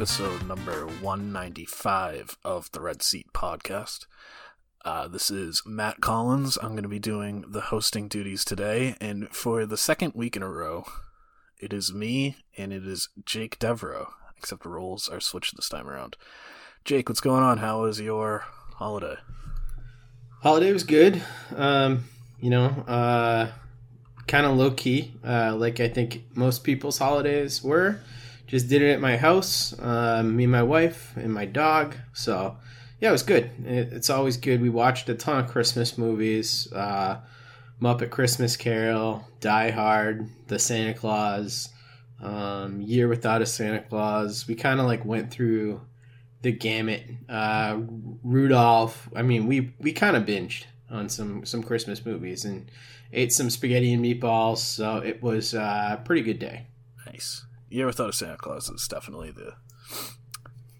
episode number 195 of the Red Seat Podcast. Uh, this is Matt Collins. I'm going to be doing the hosting duties today, and for the second week in a row, it is me and it is Jake Devereaux, except roles are switched this time around. Jake, what's going on? How was your holiday? Holiday was good. Um, you know, uh, kind of low key, uh, like I think most people's holidays were. Just did it at my house, um, me and my wife and my dog. So, yeah, it was good. It, it's always good. We watched a ton of Christmas movies uh, Muppet Christmas Carol, Die Hard, The Santa Claus, um, Year Without a Santa Claus. We kind of like went through the gamut. Uh, Rudolph. I mean, we we kind of binged on some some Christmas movies and ate some spaghetti and meatballs. So it was uh, a pretty good day. Nice. Year thought of Santa Claus is definitely the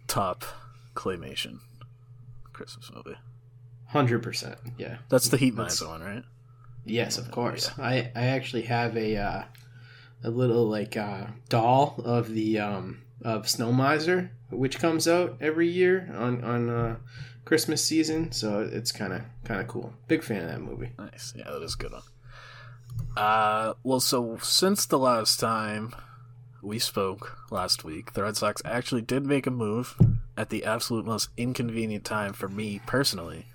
top claymation Christmas movie. Hundred percent. Yeah. That's the Heat Miser one, right? Yes, of course. I I actually have a uh, a little like uh, doll of the um, of Snow Miser, which comes out every year on on uh, Christmas season. So it's kind of kind of cool. Big fan of that movie. Nice. Yeah, that is a good one. Uh, well, so since the last time we spoke last week, the Red Sox actually did make a move at the absolute most inconvenient time for me personally.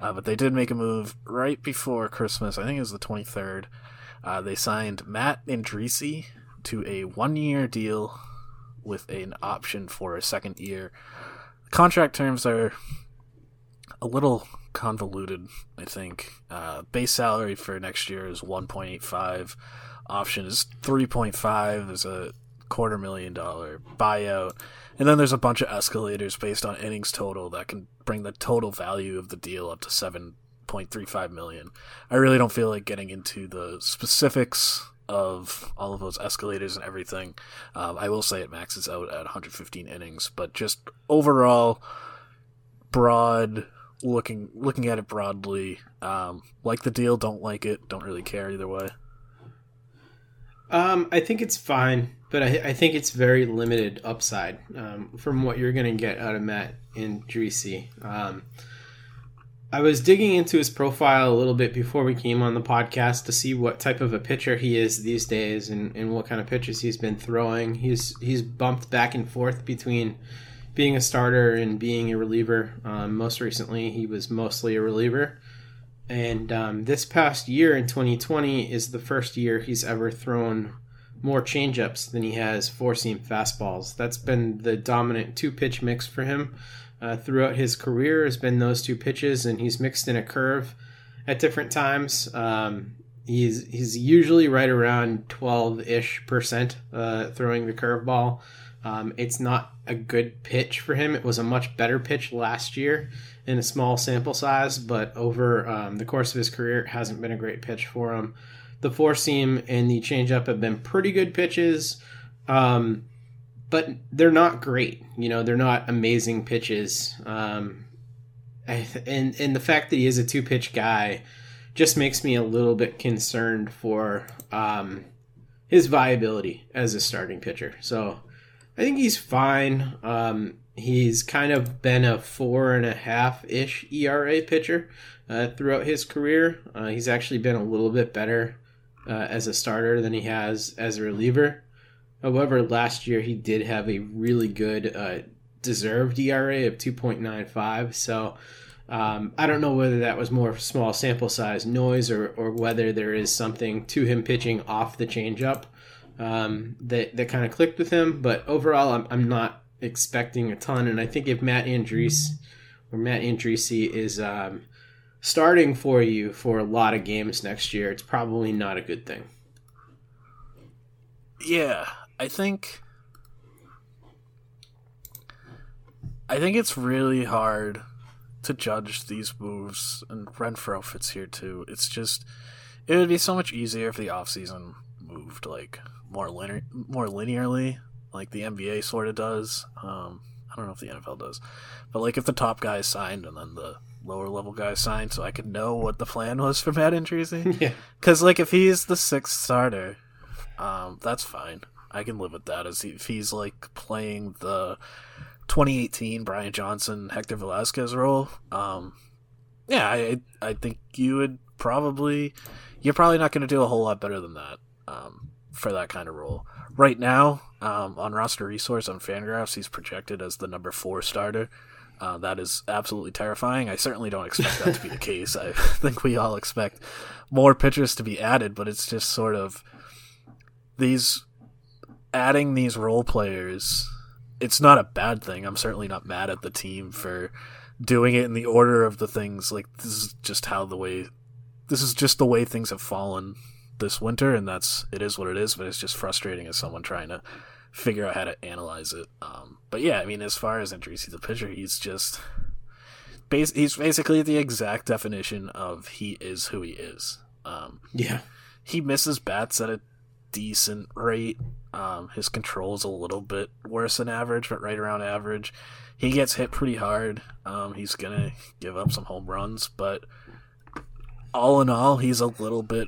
Uh, but they did make a move right before Christmas. I think it was the 23rd. Uh, they signed Matt Andriese to a one year deal with an option for a second year. Contract terms are a little convoluted, I think. Uh, base salary for next year is 1.85. Option is 3.5. There's a quarter million dollar buyout. And then there's a bunch of escalators based on innings total that can bring the total value of the deal up to 7.35 million. I really don't feel like getting into the specifics of all of those escalators and everything. Um, I will say it maxes out at 115 innings, but just overall, broad looking looking at it broadly, um, like the deal, don't like it, don't really care either way. Um, I think it's fine, but I, I think it's very limited upside um, from what you're going to get out of Matt Andriese. Um, I was digging into his profile a little bit before we came on the podcast to see what type of a pitcher he is these days and, and what kind of pitches he's been throwing. He's he's bumped back and forth between being a starter and being a reliever. Um, most recently, he was mostly a reliever. And um, this past year in 2020 is the first year he's ever thrown more changeups than he has four seam fastballs. That's been the dominant two pitch mix for him uh, throughout his career. Has been those two pitches, and he's mixed in a curve at different times. Um, he's he's usually right around 12 ish percent uh, throwing the curveball. Um, it's not a good pitch for him. It was a much better pitch last year in a small sample size, but over um, the course of his career, it hasn't been a great pitch for him. The four seam and the changeup have been pretty good pitches, um, but they're not great. You know, they're not amazing pitches. Um, and and the fact that he is a two pitch guy just makes me a little bit concerned for um, his viability as a starting pitcher. So I think he's fine. Um, he's kind of been a four and a half ish ERA pitcher uh, throughout his career. Uh, he's actually been a little bit better uh, as a starter than he has as a reliever. However, last year he did have a really good uh, deserved ERA of 2.95. So um, I don't know whether that was more small sample size noise or, or whether there is something to him pitching off the changeup um, that that kind of clicked with him. But overall, I'm, I'm not expecting a ton. And I think if Matt Andriese or Matt Andriese is um, starting for you for a lot of games next year, it's probably not a good thing. Yeah, I think. I think it's really hard to judge these moves, and Renfroe fits here too. It's just, it would be so much easier if the offseason moved like more linear, more linearly, like the NBA sort of does. Um, I don't know if the NFL does, but like if the top guys signed and then the lower level guys signed, so I could know what the plan was for Matt Andriese. yeah, because like if he's the sixth starter, um, that's fine. I can live with that. As he, if he's like playing the 2018 Brian Johnson Hector Velazquez role, um, yeah, I I think you would probably you're probably not going to do a whole lot better than that um, for that kind of role. Right now, um, on roster resource on Fangraphs, he's projected as the number four starter. Uh, that is absolutely terrifying. I certainly don't expect that to be the case. I think we all expect more pitchers to be added, but it's just sort of these adding these role players. It's not a bad thing. I'm certainly not mad at the team for doing it in the order of the things. Like this is just how the way this is just the way things have fallen this winter, and that's it is what it is. But it's just frustrating as someone trying to figure out how to analyze it. Um, but yeah, I mean, as far as Andriese the pitcher, he's just bas- he's basically the exact definition of he is who he is. Um, yeah, he misses bats at a decent rate. Um, his control is a little bit worse than average, but right around average. He gets hit pretty hard. Um, he's gonna give up some home runs, but all in all, he's a little bit.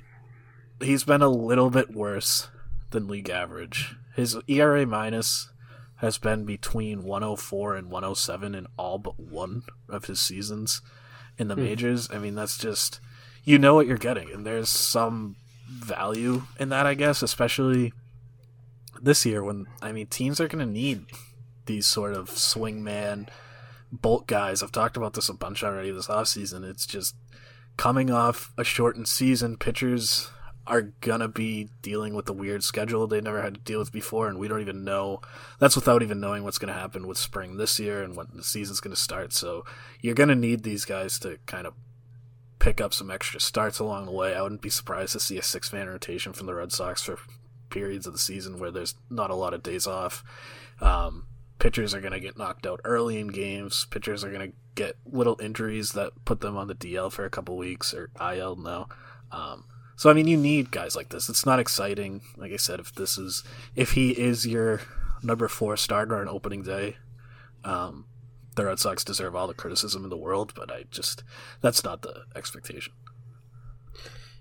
He's been a little bit worse than league average. His ERA minus has been between 104 and 107 in all but one of his seasons in the Hmm. majors. I mean, that's just you know what you're getting, and there's some value in that, I guess, especially this year when I mean teams are going to need these sort of swingman bolt guys. I've talked about this a bunch already this offseason. It's just coming off a shortened season, pitchers are gonna be dealing with the weird schedule they never had to deal with before, and we don't even know. That's without even knowing what's to happen with spring this year and when the season's to start. So you're to need these guys to kind of pick up some extra starts along the way. I wouldn't be surprised to see a six man rotation from the Red Sox for periods of the season where there's not a lot of days off. Um, pitchers are going to get knocked out early in games. Pitchers are going to get little injuries that put them on the DL for a couple weeks or IL now. Um, So I mean, you need guys like this. It's not exciting, like I said. If this is if he is your number four starter on opening day, um, the Red Sox deserve all the criticism in the world. But I just that's not the expectation.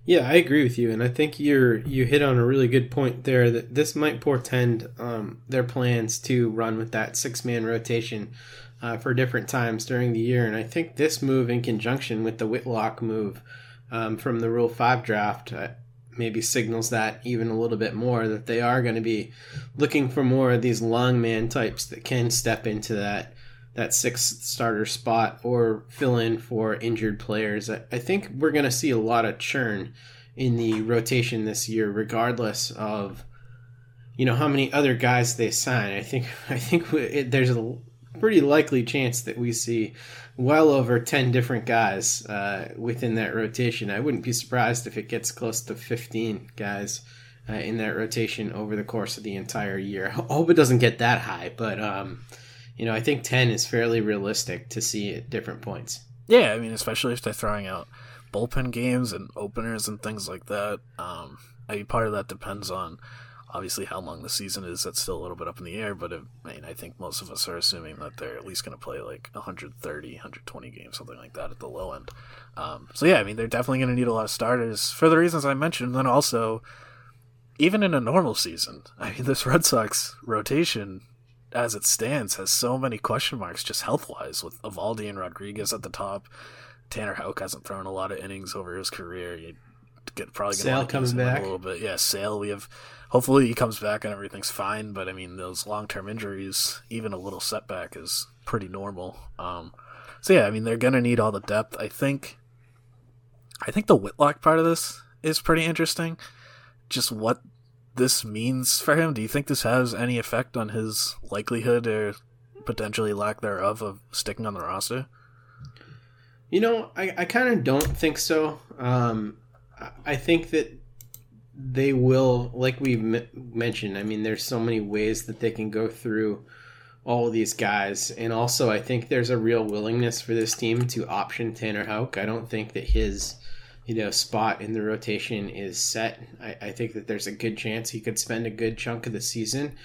Yeah, I agree with you, and I think you're you hit on a really good point there. That this might portend um, their plans to run with that six man rotation uh, for different times during the year, and I think this move, in conjunction with the Whitlock move um, from the Rule Five draft, uh, maybe signals that even a little bit more that they are going to be looking for more of these long man types that can step into that that sixth starter spot or fill in for injured players. I, I think we're going to see a lot of churn in the rotation this year, regardless of you know how many other guys they sign. I think I think it, there's a pretty likely chance that we see well over 10 different guys uh, within that rotation. I wouldn't be surprised if it gets close to 15 guys uh, in that rotation over the course of the entire year. I hope it doesn't get that high, but um, you know, I think 10 is fairly realistic to see at different points. Yeah, I mean, especially if they're throwing out bullpen games and openers and things like that. Um, I mean, part of that depends on obviously how long the season is. That's still a little bit up in the air, but it, I mean, I think most of us are assuming that they're at least going to play like 130, 120 games, something like that at the low end. Um, so yeah, I mean, they're definitely going to need a lot of starters for the reasons I mentioned. And then also, even in a normal season, I mean, this Red Sox rotation as it stands, has so many question marks just health wise with Eovaldi and Rodriguez at the top. Tanner Houck hasn't thrown a lot of innings over his career. You get probably Sale gonna coming back a little bit. Yeah, Sale. We have hopefully he comes back and everything's fine. But I mean, those long term injuries, even a little setback is pretty normal. Um, so yeah, I mean they're gonna need all the depth. I think. I think the Whitlock part of this is pretty interesting. Just what this means for him? Do you think this has any effect on his likelihood or potentially lack thereof of sticking on the roster? You know, I, I kind of don't think so. Um, I think that they will, like we m- mentioned, I mean, there's so many ways that they can go through all these guys. And also, I think there's a real willingness for this team to option Tanner Houck. I don't think that his you know spot in the rotation is set. I, I think that there's a good chance he could spend a good chunk of the season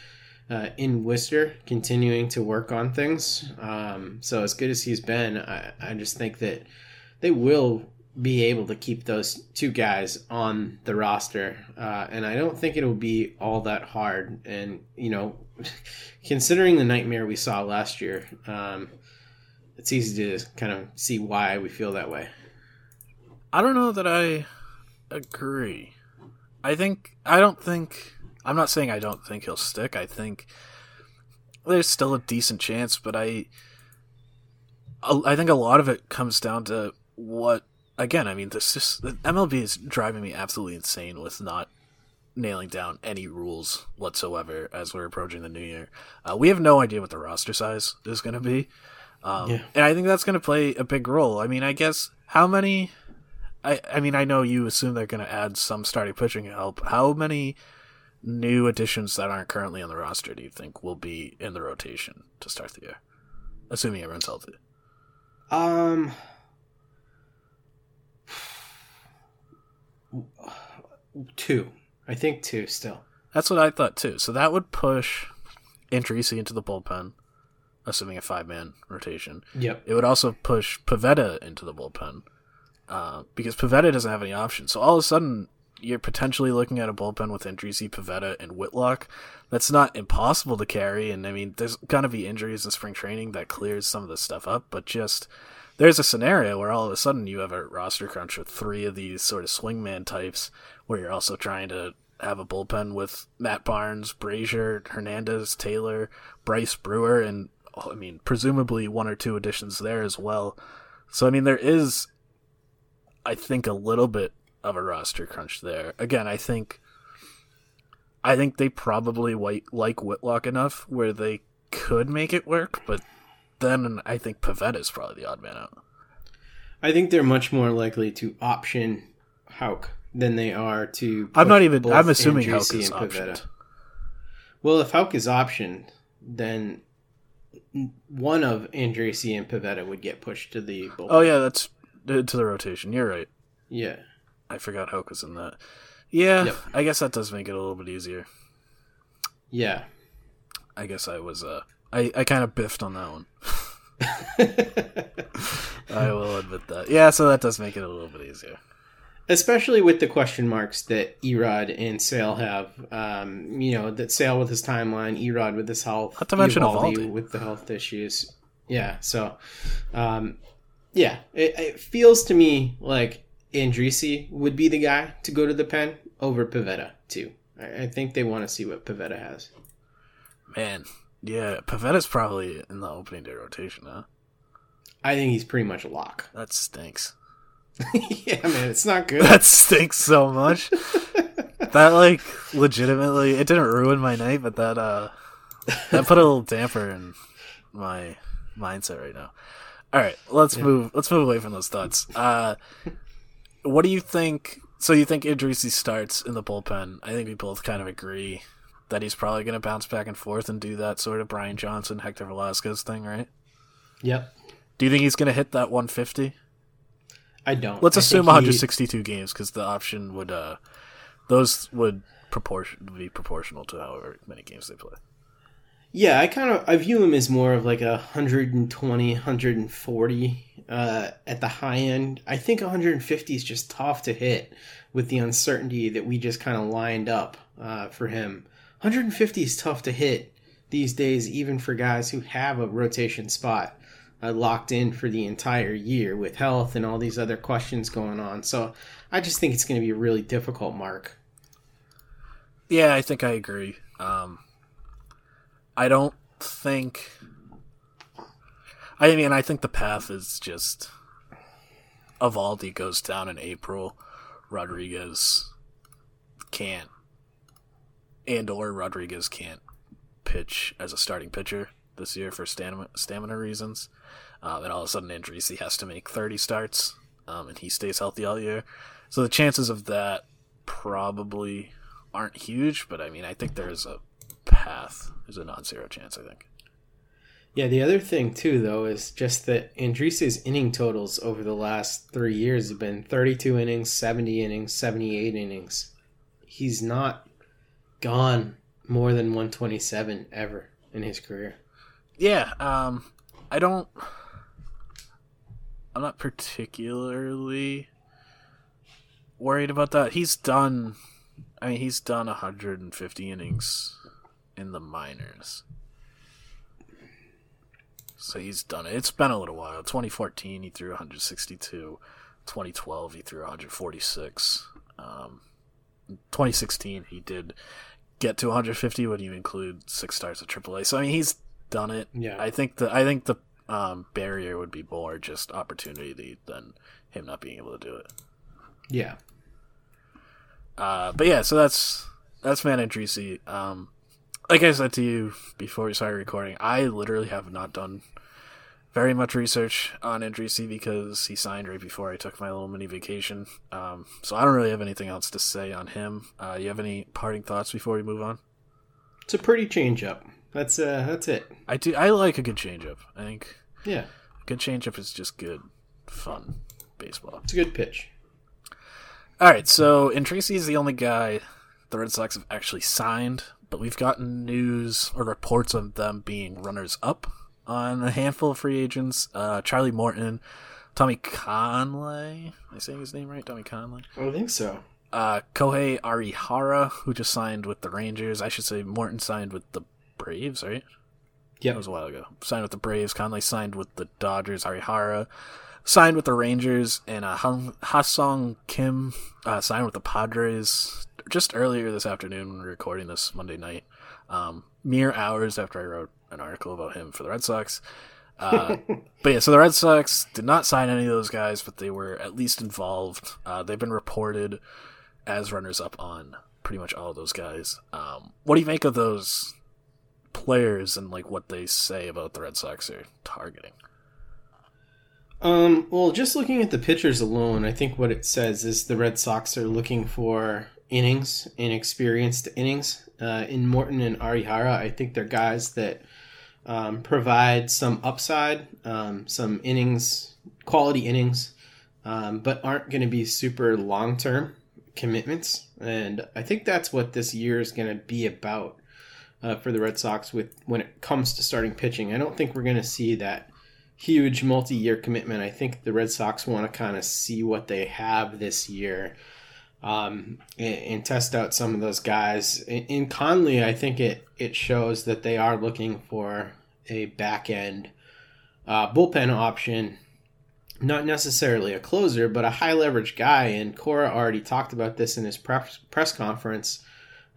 uh, in Worcester, continuing to work on things. Um, so as good as he's been, I, I just think that they will be able to keep those two guys on the roster, uh, and I don't think it'll be all that hard. And you know, considering the nightmare we saw last year, um, it's easy to kind of see why we feel that way. I don't know that I agree. I think I don't think I'm not saying I don't think he'll stick. I think there's still a decent chance, but I I think a lot of it comes down to what again, I mean this just MLB is driving me absolutely insane with not nailing down any rules whatsoever as we're approaching the new year. Uh, we have no idea what the roster size is going to be. Um, yeah. And I think that's going to play a big role. I mean, I guess how many I, I mean, I know you assume they're going to add some starting pitching help. How many new additions that aren't currently on the roster do you think will be in the rotation to start the year, assuming everyone's healthy? Um, two. I think two still. That's what I thought too. So that would push Andriese into the bullpen, assuming a five man rotation. Yep. It would also push Pivetta into the bullpen uh, because Pivetta doesn't have any options. So all of a sudden, you're potentially looking at a bullpen with Andriese, Pivetta, and Whitlock. That's not impossible to carry, and I mean, there's gonna be injuries in spring training that clears some of this stuff up. But just there's a scenario where all of a sudden you have a roster crunch with three of these sort of swingman types, where you're also trying to have a bullpen with Matt Barnes, Brasier, Hernandez, Taylor, Brice Brewer, and I mean, presumably one or two additions there as well. So I mean, there is I think a little bit of a roster crunch there. Again, I think I think they probably like Whitlock enough where they could make it work, but then I think Pivetta is probably the odd man out. I think they're much more likely to option Houck than they are to. I'm not even. I'm assuming Houck is optioned. Well, if Houck is optioned, then one of Andriese and Pivetta would get pushed to the. Bullpen. Oh yeah, that's to the rotation. You're right. Yeah. I forgot Houck was in that. Yeah, Yep. I guess that does make it a little bit easier. Yeah. I guess I was uh I, I kind of biffed on that one. I will admit that. Yeah, so that does make it a little bit easier. Especially with the question marks that Erod and Sale have. Um, you know, that Sale with his timeline, Erod with his health, Not to mention Eovaldi Eovaldi. with the health issues. Yeah, so um, yeah, it, it feels to me like Andriese would be the guy to go to the pen over Pivetta too. I, I think they want to see what Pivetta has. Man, yeah, Pivetta's probably in the opening day rotation, huh? I think he's pretty much a lock. That stinks. yeah, man, it's not good. That stinks so much. that like legitimately it didn't ruin my night, but that uh that put a little damper in my mindset right now. All right, let's move let's move away from those thoughts. Uh what do you think so you think Andriese starts in the bullpen? I think we both kind of agree that he's probably going to bounce back and forth and do that sort of Brian Johnson, Hector Velazquez thing, right? Yep. Do you think he's going to hit that 150? I don't. Let's I assume think he- 162 games because the option would uh those would proportion be proportional to however many games they play. Yeah, I kind of I view him as more of like a 120, 140 uh, at the high end. I think 150 is just tough to hit with the uncertainty that we just kind of lined up uh, for him. 150 is tough to hit these days, even for guys who have a rotation spot uh, locked in for the entire year with health and all these other questions going on. So I just think it's going to be a really difficult mark. Yeah, I think I agree. Um, I don't think. I mean, I think the path is just. Eovaldi goes down in April. Rodriguez can't. And or Rodriguez can't pitch as a starting pitcher this year for stamina, stamina reasons. Um, and all of a sudden, Andriese has to make 30 starts, um, and he stays healthy all year. So the chances of that probably aren't huge, but I mean, I think there's a path. There's a non-zero chance. I think. Yeah, the other thing too, though, is just that Andriese's inning totals over the last three years have been 32 innings, 70 innings, 78 innings. He's not gone more than 127 ever in his career. Yeah, um, I don't. I'm not particularly worried about that. He's done. I mean, he's done 150 innings in the minors. So he's done it. It's been a little while. 2014, he threw 162. 2012, he threw 146. Um, 2016, he did get to 150 when you include six stars at AAA. So I mean, he's done it. Yeah. I think the I think the um, barrier would be more just opportunity than him not being able to do it. Yeah. Uh, but yeah, so that's that's Man Andriese. Um, like I said to you before we started recording, I literally have not done very much research on Andriese because he signed right before I took my little mini vacation. Um, so I don't really have anything else to say on him. Uh, you have any parting thoughts before we move on? It's a pretty change up. That's uh that's it. I do. I like a good changeup. I think Yeah. a good changeup is just good, fun baseball. It's a good pitch. All right, so and is the only guy the Red Sox have actually signed, but we've gotten news or reports of them being runners up on a handful of free agents. Uh, Charlie Morton, Tommy Kahnle. Am I saying his name right? Tommy Kahnle. I think so. Uh, Kohei Arihara, who just signed with the Rangers. I should say Morton signed with the Braves, right? Yeah, That was a while ago. Signed with the Braves. Kahnle signed with the Dodgers. Arihara signed with the Rangers. And uh, Ha-Sung Kim uh, signed with the Padres just earlier this afternoon when we were recording this Monday night. Um, mere hours after I wrote an article about him for the Red Sox. Uh, but yeah, so the Red Sox did not sign any of those guys, but they were at least involved. Uh, they've been reported as runners up on pretty much all of those guys. Um, what do you make of those players and like what they say about the Red Sox are targeting? Um, well, just looking at the pitchers alone, I think what it says is the Red Sox are looking for innings, inexperienced innings. Uh, in Morton and Arihara, I think they're guys that um, provide some upside, um, some innings, quality innings, um, but aren't going to be super long term commitments. And I think that's what this year is going to be about uh, for the Red Sox with when it comes to starting pitching. I don't think we're going to see that huge multi year commitment. I think the Red Sox want to kind of see what they have this year. Um, and, and, test out some of those guys. In, in Kahnle, I think it it shows that they are looking for a back end uh, bullpen option not necessarily a closer, but a high leverage guy. And Cora already talked about this in his press, press conference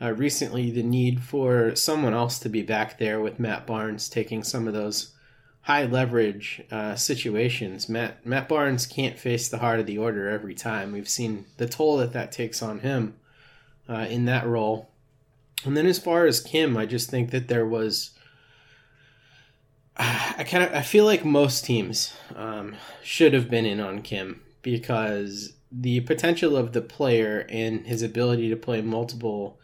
uh, recently the need for someone else to be back there with Matt Barnes taking some of those high leverage uh, situations. Matt, Matt Barnes can't face the heart of the order every time. We've seen the toll that that takes on him uh, in that role. And then as far as Kim, I just think that there was I kind of I feel like most teams um, should have been in on Kim because the potential of the player and his ability to play multiple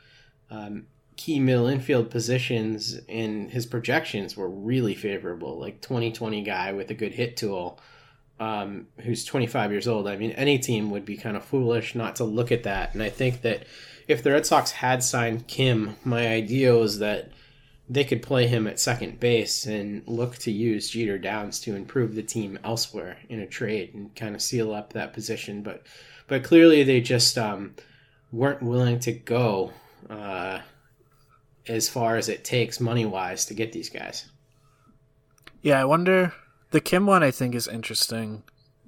um, key middle infield positions and his projections were really favorable. Like 2020 guy with a good hit tool um, who's 25 years old. I mean, any team would be kind of foolish not to look at that. And I think that if the Red Sox had signed Kim, my idea was that they could play him at second base and look to use Jeter Downs to improve the team elsewhere in a trade and kind of seal up that position. But but clearly they just um, weren't willing to go uh, as far as it takes money wise to get these guys. Yeah, I wonder. The Kim one I think is interesting.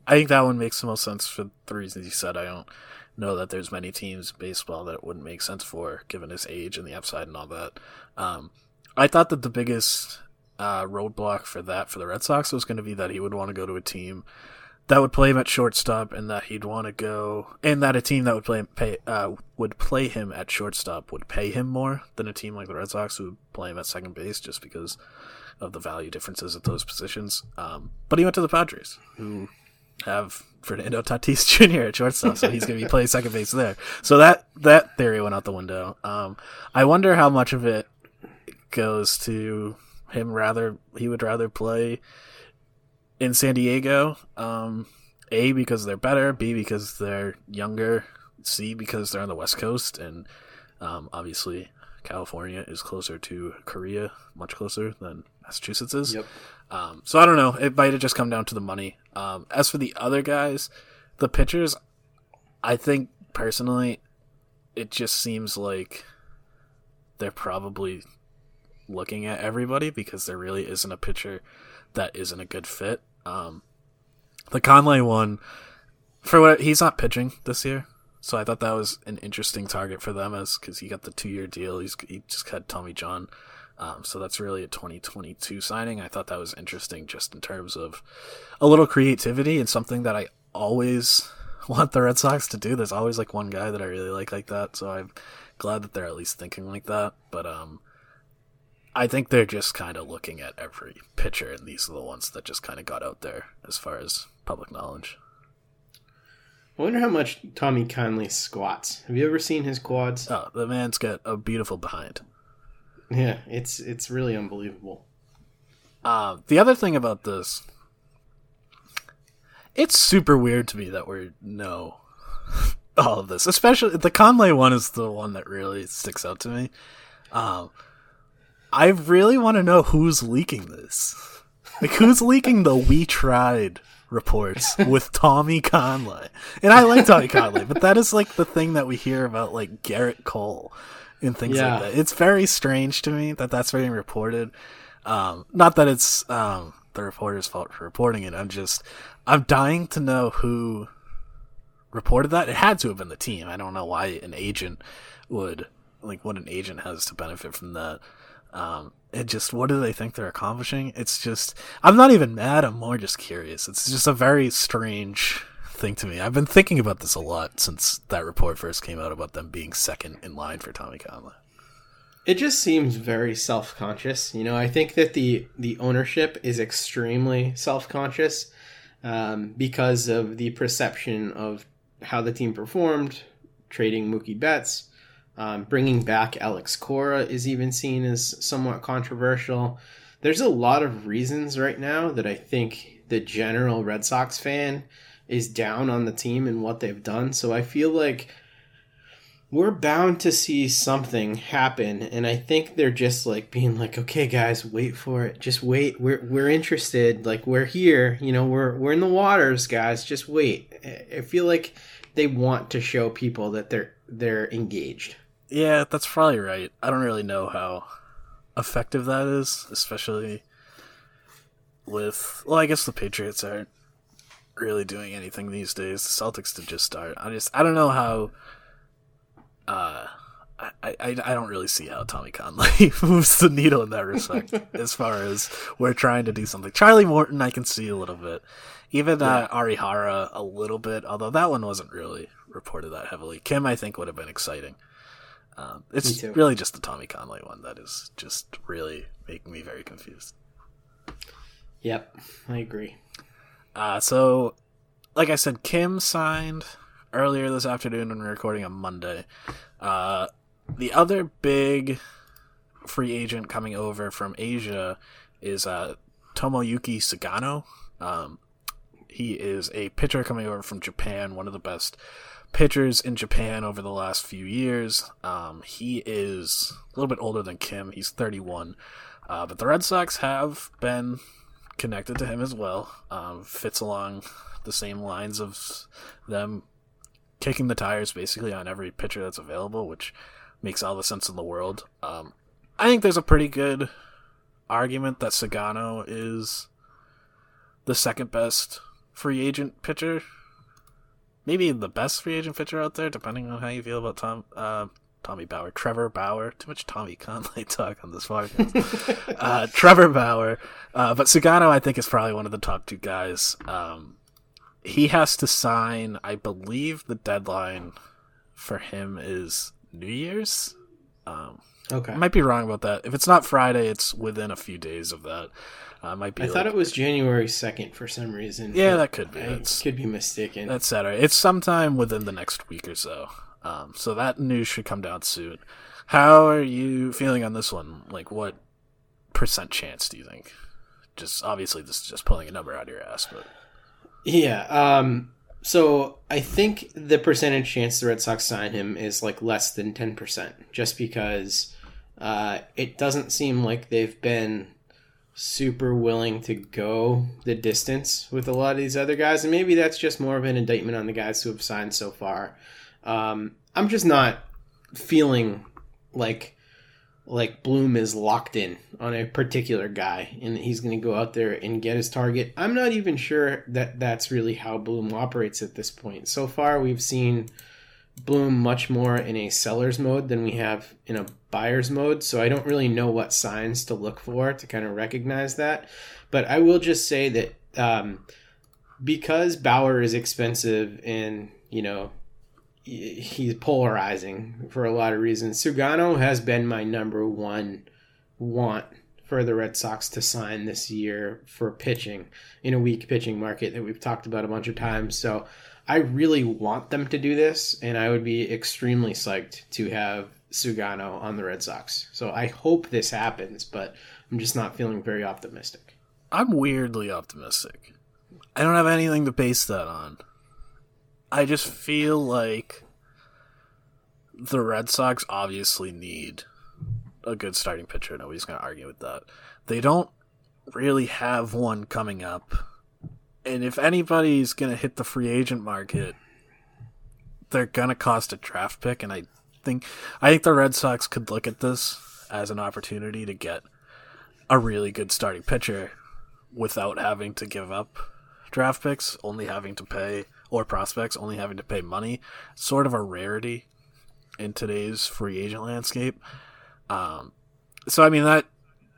I think that one makes the most sense for the reasons you said. I don't know that there's many teams baseball that it wouldn't make sense for, given his age and the upside and all that. Um, I thought that the biggest uh, roadblock for that for the Red Sox was going to be that he would want to go to a team that would play him at shortstop, and that he'd want to go, and that a team that would play pay uh, would play him at shortstop would pay him more than a team like the Red Sox who would play him at second base, just because of the value differences at those positions. Um, but he went to the Padres, who have Fernando Tatis Jr. at shortstop, so he's going to be playing second base there. So that that theory went out the window. Um, I wonder how much of it goes to him rather he would rather play in San Diego. Um, a because they're better, B because they're younger, C because they're on the West Coast, and um, obviously California is closer to Korea, much closer than Massachusetts is. Yep. Um, so I don't know. It might have just come down to the money. Um, as for the other guys, the pitchers, I think personally, it just seems like they're probably looking at everybody because there really isn't a pitcher that isn't a good fit. Um, the Kahnle one, for what he's not pitching this year, so I thought that was an interesting target for them as because he got the two year deal. He's he just had Tommy John, um, so that's really a 2022 signing. I thought that was interesting just in terms of a little creativity and something that I always want the Red Sox to do. There's always like one guy that I really like like that, so I'm glad that they're at least thinking like that. But um, I think they're just kind of looking at every pitcher, and these are the ones that just kind of got out there as far as public knowledge. I wonder how much Tommy Kahnle squats. Have you ever seen his quads? Oh, the man's got a beautiful behind. Yeah, it's it's really unbelievable. Uh, the other thing about this, it's super weird to me that we know all of this. Especially the Kahnle one is the one that really sticks out to me. Um, I really want to know who's leaking this. Like, who's leaking the "We Tried" reports with Tommy Kahnle? And I like Tommy Kahnle, but that is like the thing that we hear about, like Gerrit Cole and things yeah. like that. It's very strange to me that that's being reported. Um, not that it's um, the reporter's fault for reporting it. I'm just, I'm dying to know who reported that. It had to have been the team. I don't know why an agent would like what an agent has to benefit from that. Um, it just what do they think they're accomplishing? It's just I'm not even mad. I'm more just curious. It's just a very strange thing to me. I've been thinking about this a lot since that report first came out about them being second in line for Tommy Kahnle. It just seems very self-conscious. You know, I think that the the ownership is extremely self-conscious um, because of the perception of how the team performed, trading Mookie Betts, um, bringing back Alex Cora is even seen as somewhat controversial. There's a lot of reasons right now that I think the general Red Sox fan is down on the team and what they've done. So I feel like we're bound to see something happen and I think they're just like being like, "Okay guys, wait for it. Just wait. We're we're interested. Like we're here. You know, we're we're in the waters, guys. Just wait." I feel like they want to show people that they're they're engaged. Yeah, that's probably right. I don't really know how effective that is, especially with well, I guess the Patriots aren't really doing anything these days. The Celtics did just start. I just I don't know how uh I, I, I don't really see how Tommy Kahnle moves the needle in that respect as far as we're trying to do something. Charlie Morton I can see a little bit. Even uh, Arihara a little bit, although that one wasn't really reported that heavily. Kim I think would have been exciting. Um, it's really just the Tommy Kahnle one that is just really making me very confused. Yep, I agree. Uh, so, like I said, Kim signed earlier this afternoon when we are recording on Monday. Uh, the other big free agent coming over from Asia is uh, Tomoyuki Sugano. Um, he is a pitcher coming over from Japan, one of the best pitchers in Japan over the last few years. Um, he is a little bit older than Kim. He's 31. Uh, but the Red Sox have been connected to him as well. Um, fits along the same lines of them kicking the tires basically on every pitcher that's available, which makes all the sense in the world. Um, I think there's a pretty good argument that Sugano is the second best free agent pitcher maybe the best free agent pitcher out there, depending on how you feel about Tom uh, Tommy Bauer, Trevor Bauer. Too much Tommy Kahnle talk on this podcast. uh, Trevor Bauer, uh, but Sugano, I think, is probably one of the top two guys. Um, he has to sign. I believe the deadline for him is New Year's. Um, okay, I might be wrong about that. If it's not Friday, it's within a few days of that. Uh, might be. I like, thought it was January second for some reason. Yeah, that could be. I That's- could be mistaken. That's Saturday. It's sometime within the next week or so. Um, so that news should come down soon. How are you feeling on this one? Like, what percent chance do you think? Just obviously, this is just pulling a number out of your ass, but Yeah. Um, so I think the percentage chance the Red Sox sign him is like less than 10%, just because uh, it doesn't seem like they've been super willing to go the distance with a lot of these other guys. And maybe that's just more of an indictment on the guys who have signed so far. Um, I'm just not feeling like like Bloom is locked in on a particular guy and he's going to go out there and get his target. I'm not even sure that that's really how Bloom operates at this point. So far, we've seen Bloom much more in a seller's mode than we have in a buyer's mode. So I don't really know what signs to look for to kind of recognize that. But I will just say that um, because Bauer is expensive and, you know, he's polarizing for a lot of reasons. Sugano has been my number one want for the Red Sox to sign this year for pitching in a weak pitching market that we've talked about a bunch of times. So I really want them to do this, and I would be extremely psyched to have Sugano on the Red Sox. So I hope this happens, but I'm just not feeling very optimistic. I'm weirdly optimistic. I don't have anything to base that on. I just feel like the Red Sox obviously need a good starting pitcher. Nobody's going to argue with that. They don't really have one coming up. And if anybody's going to hit the free agent market, they're going to cost a draft pick and I think I think the Red Sox could look at this as an opportunity to get a really good starting pitcher without having to give up draft picks, only having to pay or prospects only having to pay money, sort of a rarity in today's free agent landscape. Um, so I mean that,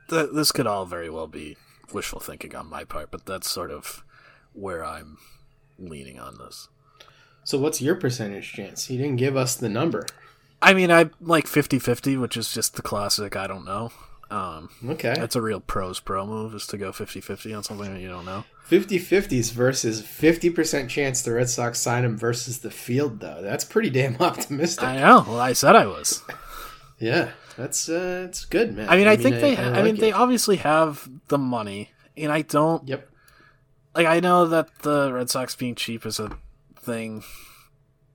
that this could all very well be wishful thinking on my part, but that's sort of where I'm leaning on this. So what's your percentage chance? He didn't give us the number. I mean, I like 50-50, which is just the classic I don't know. Um, okay. That's a real pros pro move is to go 50-50 on something that you don't know. 50-50s versus 50% chance the Red Sox sign him versus the field though. That's pretty damn optimistic. I know. Well, I said I was. yeah. That's uh it's good, man. I mean, I, I think they I, I, like mean it. they obviously have the money and I don't Yep. Like I know that the Red Sox being cheap is a thing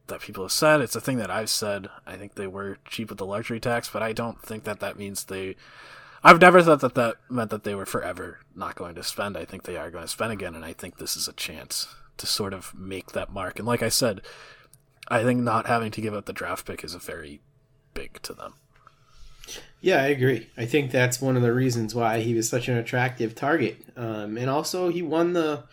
that people have said. It's a thing that I've said. I think they were cheap with the luxury tax, but I don't think that that means they. I've never thought that that meant that they were forever not going to spend. I think they are going to spend again, and I think this is a chance to sort of make that mark. And like I said, I think not having to give up the draft pick is a very big to them. Yeah, I agree. I think that's one of the reasons why he was such an attractive target. Um, and also, he won the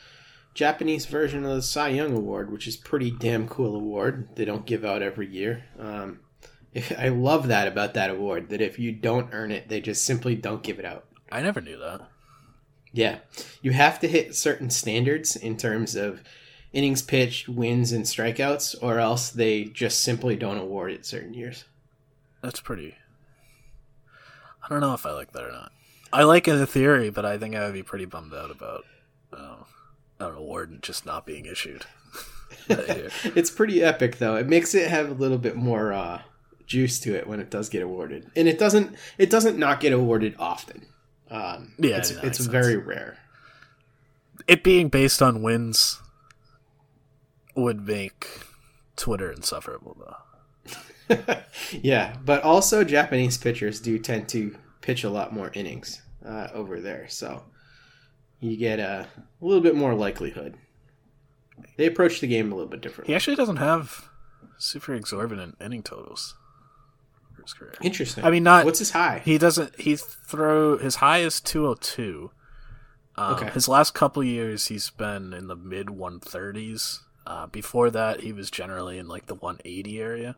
Japanese version of the Cy Young Award, which is pretty damn cool award. They don't give out every year. Um, I love that about that award. That if you don't earn it, they just simply don't give it out. I never knew that. Yeah, you have to hit certain standards in terms of innings pitched, wins, and strikeouts, or else they just simply don't award it certain years. That's pretty. I don't know if I like that or not. I like it in theory, but I think I would be pretty bummed out about uh, an award just not being issued. it's pretty epic, though. It makes it have a little bit more uh, juice to it when it does get awarded, and it doesn't. It doesn't not get awarded often. Um, Yeah, it's, it's very sense. rare. It being based on wins would make Twitter insufferable, though. Yeah, but also Japanese pitchers do tend to pitch a lot more innings uh, over there, so you get a, little bit more likelihood. They approach the game a little bit differently. He actually doesn't have super exorbitant inning totals for his career. Interesting. I mean, not What's his high? He doesn't. He throw his high is two hundred two. Um, Okay. His last couple years, he's been in the mid one thirties. Uh, before that, he was generally in like the one eighty area.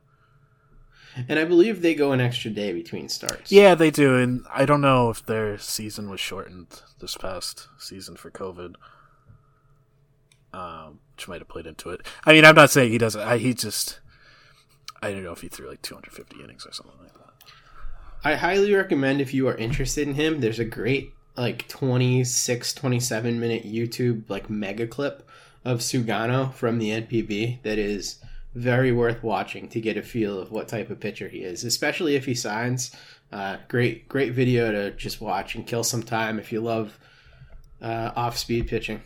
And I believe they go an extra day between starts. Yeah, they do, and I don't know if their season was shortened this past season for COVID, um, which might have played into it. I mean, I'm not saying he doesn't. I, he just, I don't know if he threw like 250 innings or something like that. I highly recommend if you are interested in him, there's a great like 26, 27 minute YouTube like mega clip of Sugano from the NPB that is very worth watching to get a feel of what type of pitcher he is, especially if he signs. Uh, great, great video to just watch and kill some time if you love uh, off speed pitching.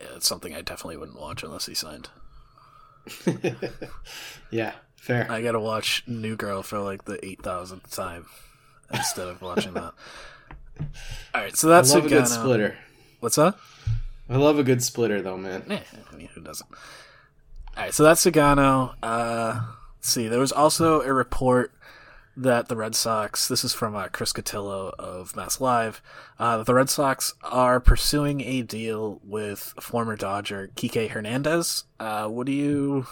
Yeah, it's something I definitely wouldn't watch unless he signed. Yeah, fair. I gotta watch New Girl for like the eight thousandth time instead of watching that. All right, so that's I love a good splitter. What's that? I love a good splitter though, man. Eh, I mean, who doesn't? All right, so that's Sugano. Uh, let's see. There was also a report that the Red Sox. This is from uh, Chris Cotillo of Mass Live. Uh, that the Red Sox are pursuing a deal with former Dodger Kike Hernandez. Uh, what do you?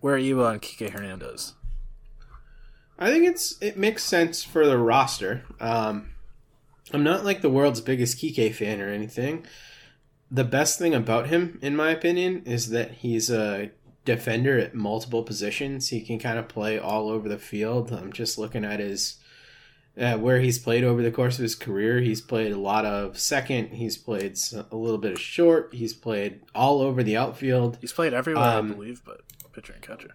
Where are you on Kike Hernandez? I think it's it makes sense for the roster. Um, I'm not like the world's biggest Kike fan or anything. The best thing about him, in my opinion, is that he's a defender at multiple positions. He can kind of play all over the field. I'm just looking at his uh, where he's played over the course of his career. He's played a lot of second. He's played a little bit of short. He's played all over the outfield. He's played everywhere, Um, I believe, but pitcher and catcher.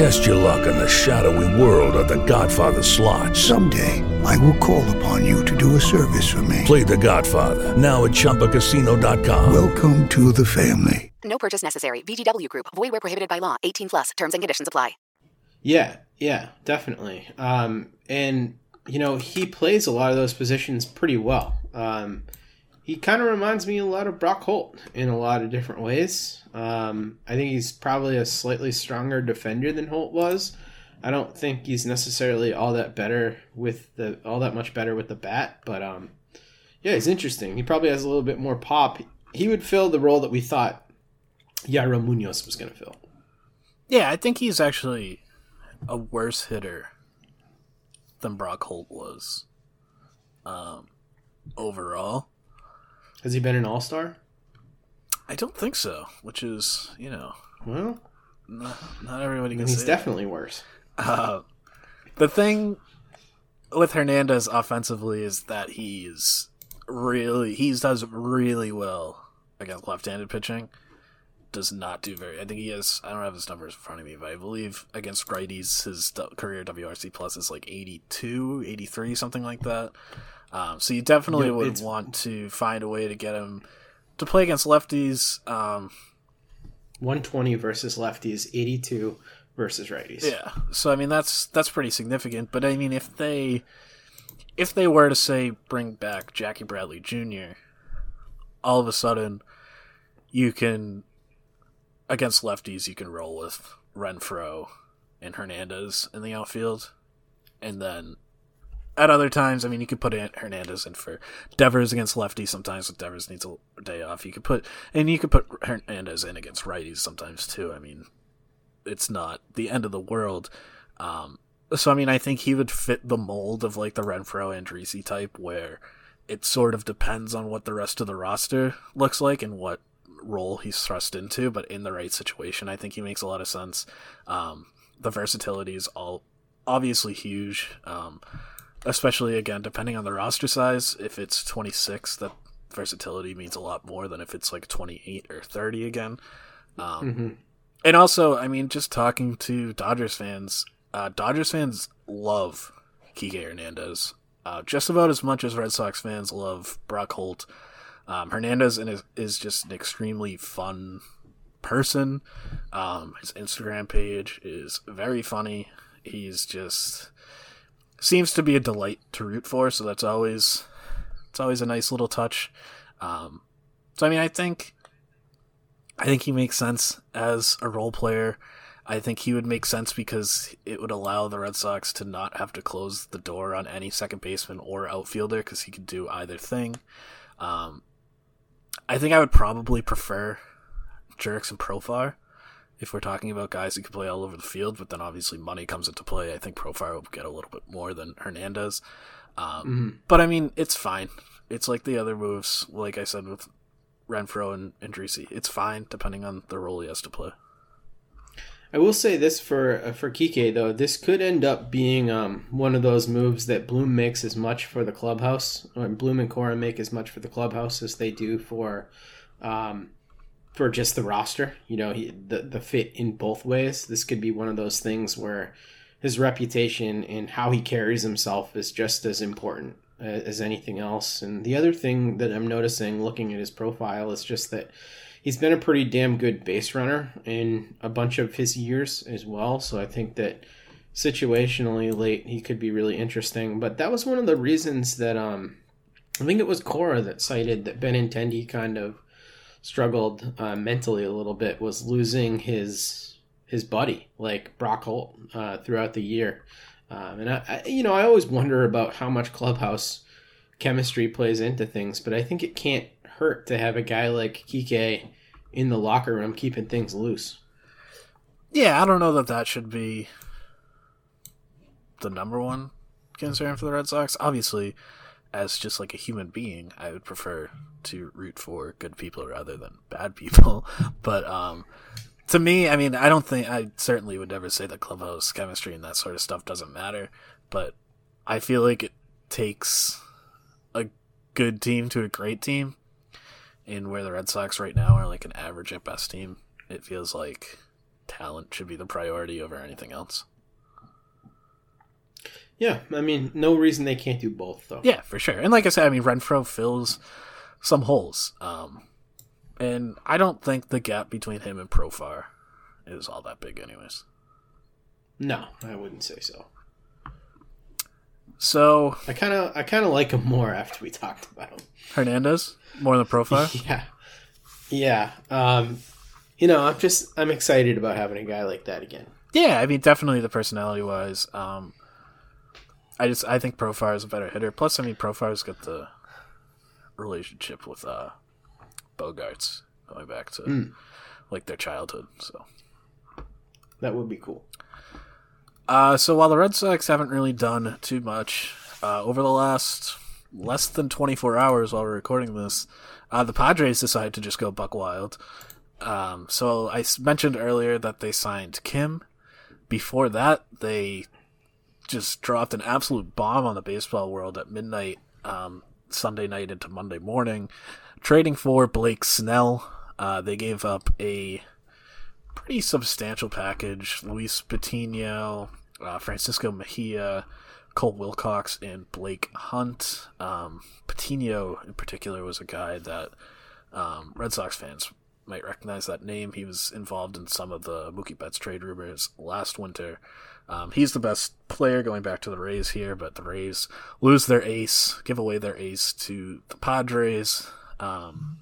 Test your luck in the shadowy world of The Godfather slot. Someday, I will call upon you to do a service for me. Play The Godfather now at ChumbaCasino.com. Welcome to the family. No purchase necessary. VGW Group. Void where prohibited by law. 18 plus. Terms and conditions apply. Yeah, yeah, definitely. Um, and you know he plays a lot of those positions pretty well. Um, he kind of reminds me a lot of Brock Holt in a lot of different ways. Um, I think he's probably a slightly stronger defender than Holt was, I don't think he's necessarily all that better with the all that much better with the bat, but um, yeah, he's interesting. He probably has a little bit more pop. He would fill the role that we thought Yairo Munoz was going to fill. Yeah, I think he's actually a worse hitter than Brock Holt was. Um, overall, has he been an All Star? I don't think so. Which is, you know, well, not, not everybody can. He's definitely that. worse. Uh, the thing with Hernandez offensively is that he's really he does really well against left-handed pitching. Does not do very. I think he has. I don't have his numbers in front of me, but I believe against righties his career WRC plus is like 82, 83, something like that. Um, so you definitely yeah, would want to find a way to get him to play against lefties. Um, 120 versus lefties, 82 versus righties. Yeah. So I mean that's that's pretty significant, but I mean if they if they were to say bring back Jackie Bradley Jr., all of a sudden you can against lefties you can roll with Renfroe and Hernandez in the outfield, and then at other times, I mean, you could put Hernandez in for Devers against lefties sometimes if Devers needs a day off. You could put and you could put Hernandez in against righties sometimes too. I mean, it's not the end of the world. Um, so I mean, I think he would fit the mold of like the Renfroe Andriese type, where it sort of depends on what the rest of the roster looks like and what role he's thrust into. But in the right situation, I think he makes a lot of sense. Um, the versatility is all obviously huge, um, especially again depending on the roster size. If it's 26, that versatility means a lot more than if it's like 28 or 30 again. Um, mm-hmm. And also, I mean, just talking to Dodgers fans, uh, Dodgers fans love Kike Hernandez uh, just about as much as Red Sox fans love Brock Holt. Um, Hernandez is, is just an extremely fun person. Um, his Instagram page is very funny. He's just seems to be a delight to root for, so that's always it's always a nice little touch. Um, so I mean, I think I think he makes sense as a role player. I think he would make sense because it would allow the Red Sox to not have to close the door on any second baseman or outfielder because he could do either thing. Um, I think I would probably prefer Jurickson Profar if we're talking about guys who can play all over the field, but then obviously money comes into play. I think Profar will get a little bit more than Hernandez. Um, mm-hmm. But I mean, it's fine. It's like the other moves, like I said with Renfroe and Andriese. It's fine depending on the role he has to play. I will say this for uh, for Kike though, this could end up being um, one of those moves that Bloom makes as much for the clubhouse, or Bloom and Cora make as much for the clubhouse as they do for um, for just the roster. You know, he, the the fit in both ways. This could be one of those things where his reputation and how he carries himself is just as important uh, as anything else. And the other thing that I'm noticing looking at his profile is just that he's been a pretty damn good base runner in a bunch of his years as well. So I think that situationally late he could be really interesting. But that was one of the reasons that um I think it was Cora that cited that Benintendi kind of struggled uh, mentally a little bit was losing his his buddy like Brock Holt uh, throughout the year. Um, and I, I, you know, I always wonder about how much clubhouse chemistry plays into things, but I think it can't hurt to have a guy like Kike in the locker room keeping things loose. Yeah, I don't know that that should be the number one concern for the Red Sox. Obviously, as just like a human being, I would prefer to root for good people rather than bad people. But um, to me, I mean, I don't think I certainly would never say that clubhouse chemistry and that sort of stuff doesn't matter. But I feel like it takes a good team to a great team, And where the Red Sox right now are like an average at best team, it feels like talent should be the priority over anything else. Yeah, I mean, no reason they can't do both, though. Yeah, for sure. And like I said, I mean, Renfroe fills some holes. Um, and I don't think the gap between him and Profar is all that big, anyways. No, I wouldn't say so. So I kind of I kind of like him more after we talked about him. Hernandez more than Profar. yeah, yeah. Um, you know, I'm just I'm excited about having a guy like that again. Yeah, I mean, definitely the personality wise. Um, I just I think Profar is a better hitter. Plus, I mean, Profar's got the relationship with uh, Bogaerts going back to Mm. like their childhood. So That would be cool. Uh, so while the Red Sox haven't really done too much uh, over the last less than 24 hours while we're recording this, uh, the Padres decided to just go buck wild. Um, so I mentioned earlier that they signed Kim. Before that, they just dropped an absolute bomb on the baseball world at midnight um, Sunday night into Monday morning, trading for Blake Snell. Uh, they gave up a pretty substantial package. Luis Patino, uh, Francisco Mejia, Cole Wilcox, and Blake Hunt. Um, Patino, in particular, was a guy that um, Red Sox fans might recognize that name. He was involved in some of the Mookie Betts trade rumors last winter. Um, he's the best player going back to the Rays here, but the Rays lose their ace, give away their ace to the Padres. Um,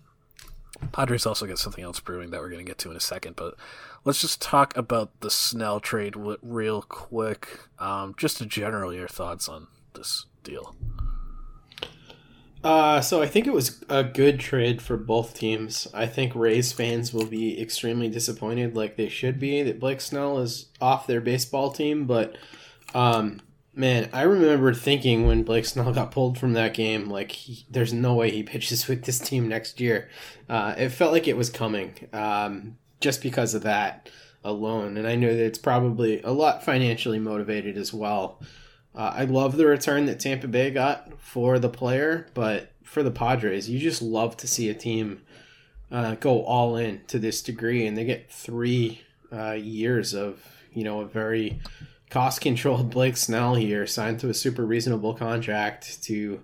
Padres also get something else brewing that we're going to get to in a second, but let's just talk about the Snell trade real quick. Um, just to general your thoughts on this deal. Uh, so I think it was a good trade for both teams. I think Rays fans will be extremely disappointed, like they should be, that Blake Snell is off their baseball team. But, um, man, I remember thinking when Blake Snell got pulled from that game, like, he, there's no way he pitches with this team next year. Uh, it felt like it was coming, um, just because of that alone. And I know that it's probably a lot financially motivated as well. Uh, I love the return that Tampa Bay got for the player, but for the Padres, you just love to see a team uh, go all in to this degree, and they get three uh, years of you know a very cost controlled Blake Snell here, signed to a super reasonable contract to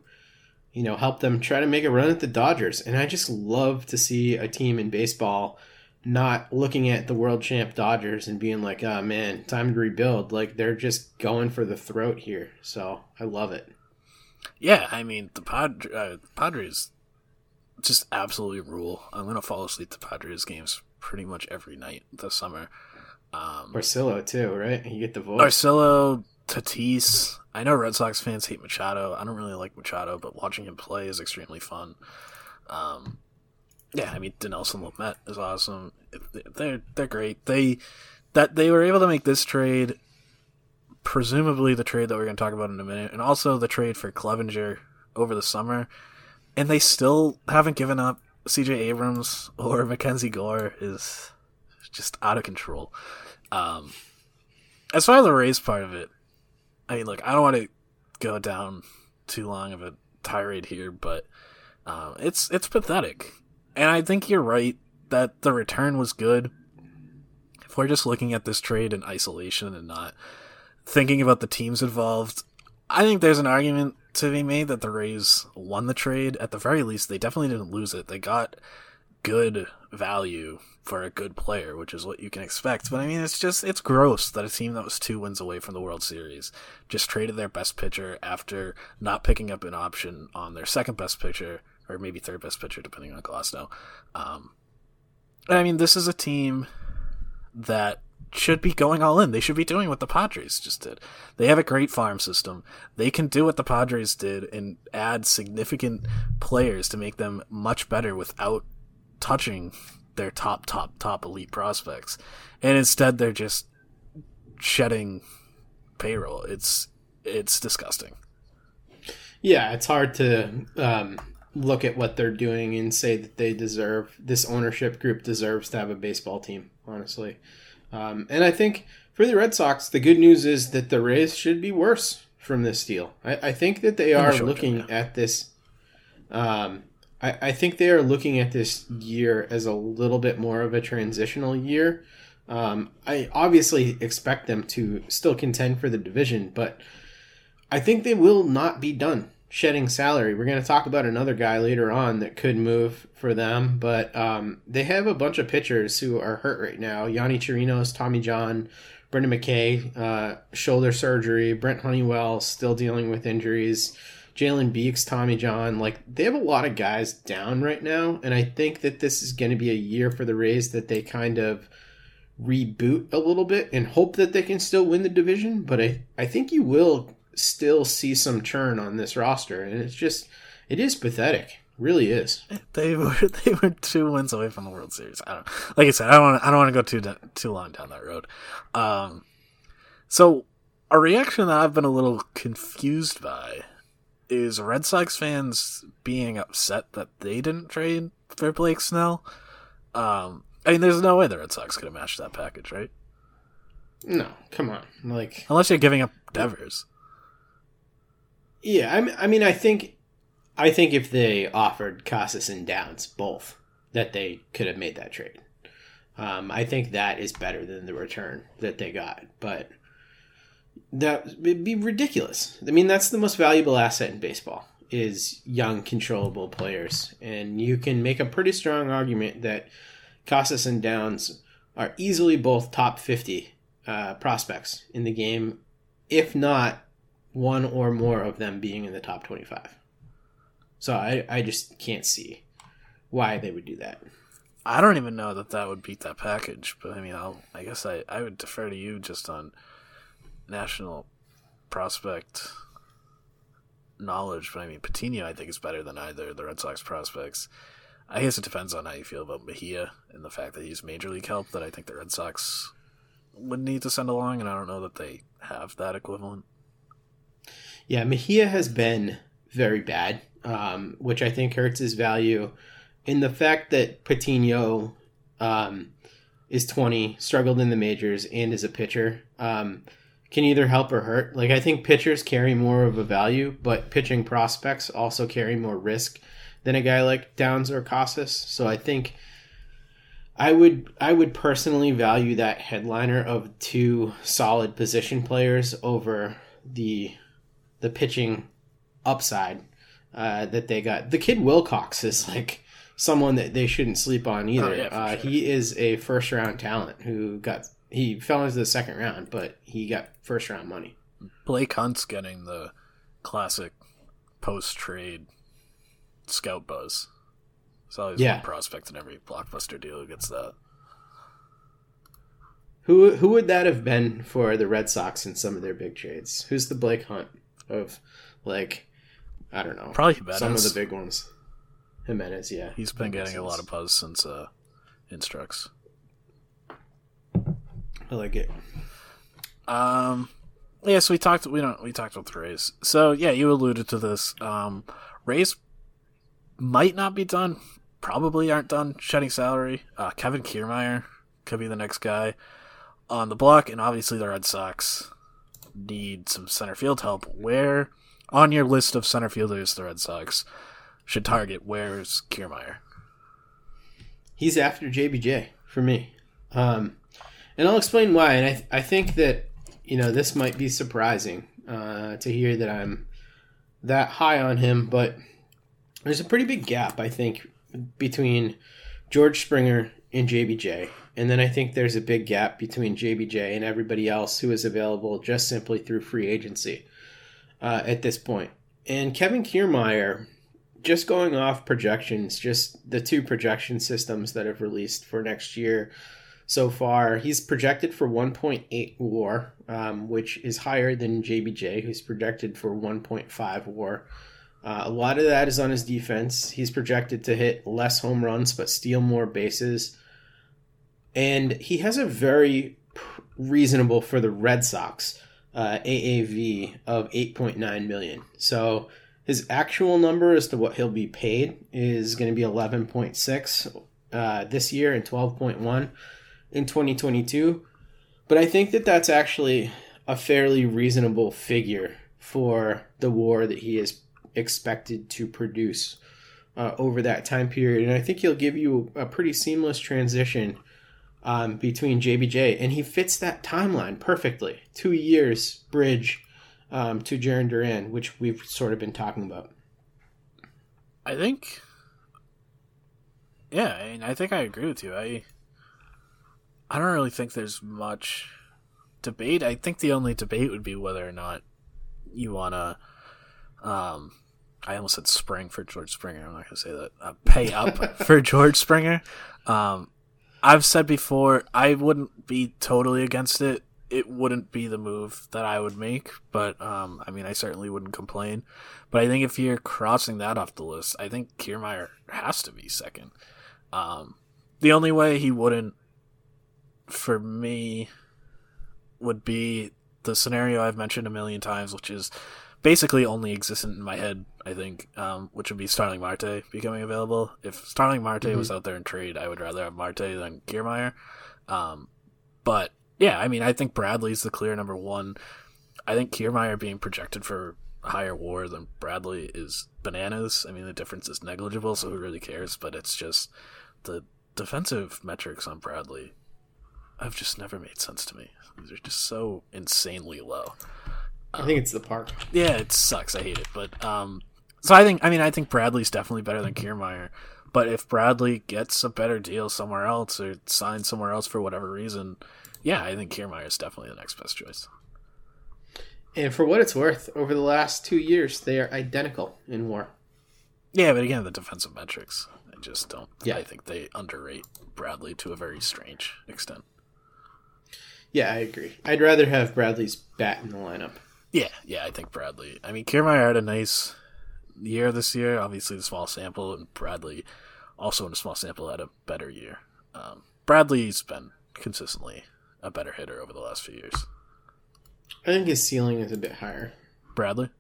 you know help them try to make a run at the Dodgers, and I just love to see a team in baseball not looking at the world champ Dodgers and being like, oh man, time to rebuild. Like they're just going for the throat here. So I love it. Yeah, I mean the Pad- uh, Padres just absolutely rule. I'm gonna fall asleep to Padres games pretty much every night this summer. Um, Orsillo too, right? You get the voice. Orsillo, Tatis. I know Red Sox fans hate Machado. I don't really like Machado, but watching him play is extremely fun. Um, yeah, I mean Dinelson Lamet is awesome. They're they're great. They that they were able to make this trade, presumably the trade that we're going to talk about in a minute, and also the trade for Clevinger over the summer, and they still haven't given up. C.J. Abrams or Mackenzie Gore is just out of control. Um, as far as the Rays part of it, I mean, look, I don't want to go down too long of a tirade here, but um, it's it's pathetic, and I think you're right that the return was good. If we're just looking at this trade in isolation and not thinking about the teams involved, I think there's an argument to be made that the Rays won the trade. At the very least, they definitely didn't lose it. They got good value for a good player, which is what you can expect. But I mean, it's just it's gross that a team that was two wins away from the World Series just traded their best pitcher after not picking up an option on their second best pitcher or maybe third best pitcher, depending on Glasnow. Um, I mean, this is a team that should be going all in. They should be doing what the Padres just did. They have a great farm system. They can do what the Padres did and add significant players to make them much better without touching their top, top, top elite prospects. And instead, they're just shedding payroll. It's it's disgusting. Yeah, it's hard to um, look at what they're doing and say that they deserve this ownership group deserves to have a baseball team. Honestly, um, and I think for the Red Sox, the good news is that the Rays should be worse from this deal. I, I think that they In the are looking term, at this. Um, I, I think they are looking at this year as a little bit more of a transitional year. Um, I obviously expect them to still contend for the division, but I think they will not be done shedding salary. We're going to talk about another guy later on that could move for them, but um, they have a bunch of pitchers who are hurt right now. Yonny Chirinos, Tommy John, Brendan McKay, uh, shoulder surgery. Brent Honeywell still dealing with injuries. Jalen Beeks, Tommy John, like they have a lot of guys down right now, and I think that this is going to be a year for the Rays that they kind of reboot a little bit and hope that they can still win the division. But I, I think you will still see some churn on this roster, and it's just it is pathetic. Really is. They were they were two wins away from the World Series. I don't like I said. I don't want I don't want to go too too long down that road. Um, so a reaction that I've been a little confused by is Red Sox fans being upset that they didn't trade for Blake Snell. Um, I mean, there's no way the Red Sox could have matched that package, right? No, come on, like unless you're giving up Devers. Yeah, I mean, I think I think if they offered Casas and Downs both, that they could have made that trade. Um, I think that is better than the return that they got, but that would be ridiculous. I mean, that's the most valuable asset in baseball is young, controllable players, and you can make a pretty strong argument that Casas and Downs are easily both top fifty uh, prospects in the game, if not one or more of them being in the top twenty-five. So I, I just can't see why they would do that. I don't even know that that would beat that package, but I mean, I'll, I guess I, I would defer to you just on national prospect knowledge. But I mean, Patino, I think, is better than either the Red Sox prospects. I guess it depends on how you feel about Mejia and the fact that he's major league help that I think the Red Sox would need to send along, and I don't know that they have that equivalent. Yeah, Mejia has been very bad um, which I think hurts his value. In the fact that Patino um, is 20, struggled in the majors, and is a pitcher, um, can either help or hurt. Like, I think pitchers carry more of a value, but pitching prospects also carry more risk than a guy like Downs or Casas. So I think. I would I would personally value that headliner of two solid position players over the the pitching upside uh, that they got. The kid Wilcox is like someone that they shouldn't sleep on either. Oh, yeah, uh, sure. He is a first round talent who got he fell into the second round, but he got first round money. Blake Hunt's getting the classic post trade scout buzz. It's always yeah. one prospect in every blockbuster deal who gets that. Who who would that have been for the Red Sox in some of their big trades? Who's the Blake Hunt of like I don't know. Probably Jimenez. Some of the big ones. Jimenez, yeah. He's been getting sense. a lot of buzz since uh, Instructs. I like it. Um, yeah. So we talked. We don't. We talked about the Rays. So yeah, you alluded to this. Um, Rays might not be done. Probably aren't done shedding salary. Uh, Kevin Kiermaier could be the next guy on the block, and obviously the Red Sox need some center field help. Where on your list of center fielders the Red Sox should target, where's Kiermaier? He's after JBJ for me. Um, and I'll explain why. And I, th- I think that, you know, this might be surprising uh, to hear that I'm that high on him, but there's a pretty big gap, I think, between George Springer and JBJ. And then I think there's a big gap between JBJ and everybody else who is available just simply through free agency uh, at this point. And Kevin Kiermaier, just going off projections, just the two projection systems that have released for next year so far, he's projected for 1.8 WAR, um, which is higher than JBJ, who's projected for 1.5 WAR. Uh, a lot of that is on his defense. He's projected to hit less home runs but steal more bases. And he has a very reasonable for the Red Sox uh, AAV of 8.9 million. So his actual number as to what he'll be paid is going to be 11.6 uh, this year and 12.1 in 2022. But I think that that's actually a fairly reasonable figure for the war that he is expected to produce uh, over that time period. And I think he'll give you a pretty seamless transition um, between JBJ, and he fits that timeline perfectly. Two years bridge um, to Jarren Duran, which we've sort of been talking about. I think, yeah, I, mean, I think I agree with you. I, I don't really think there's much debate. I think the only debate would be whether or not you want to. Um, I almost said spring for George Springer. I'm not going to say that. Uh, pay up for George Springer. Um, I've said before, I wouldn't be totally against it. It wouldn't be the move that I would make, but um, I mean, I certainly wouldn't complain. But I think if you're crossing that off the list, I think Kiermaier has to be second. Um, the only way he wouldn't, for me, would be the scenario I've mentioned a million times, which is basically only existent in my head. I think, um, which would be Starling Marte becoming available. If Starling Marte Mhm. was out there in trade, I would rather have Marte than Kiermaier. Um, but yeah, I mean, I think Bradley's the clear number one. I think Kiermaier being projected for higher WAR than Bradley is bananas. I mean, the difference is negligible, so who really cares? But it's just the defensive metrics on Bradley have just never made sense to me. They're just so insanely low. I think it's the park. Yeah, it sucks. I hate it. But um, so I think I mean I think Bradley's definitely better than Kiermaier. But if Bradley gets a better deal somewhere else or signs somewhere else for whatever reason, yeah, I think Kiermaier is definitely the next best choice. And for what it's worth, over the last two years, they are identical in war. Yeah, but again, the defensive metrics, I just don't. Yeah. I think they underrate Bradley to a very strange extent. Yeah, I agree. I'd rather have Bradley's bat in the lineup. Yeah, yeah, I think Bradley. I mean, Kiermaier had a nice year this year. Obviously, the small sample, and Bradley also in a small sample had a better year. Um, Bradley's been consistently a better hitter over the last few years. I think his ceiling is a bit higher. Bradley.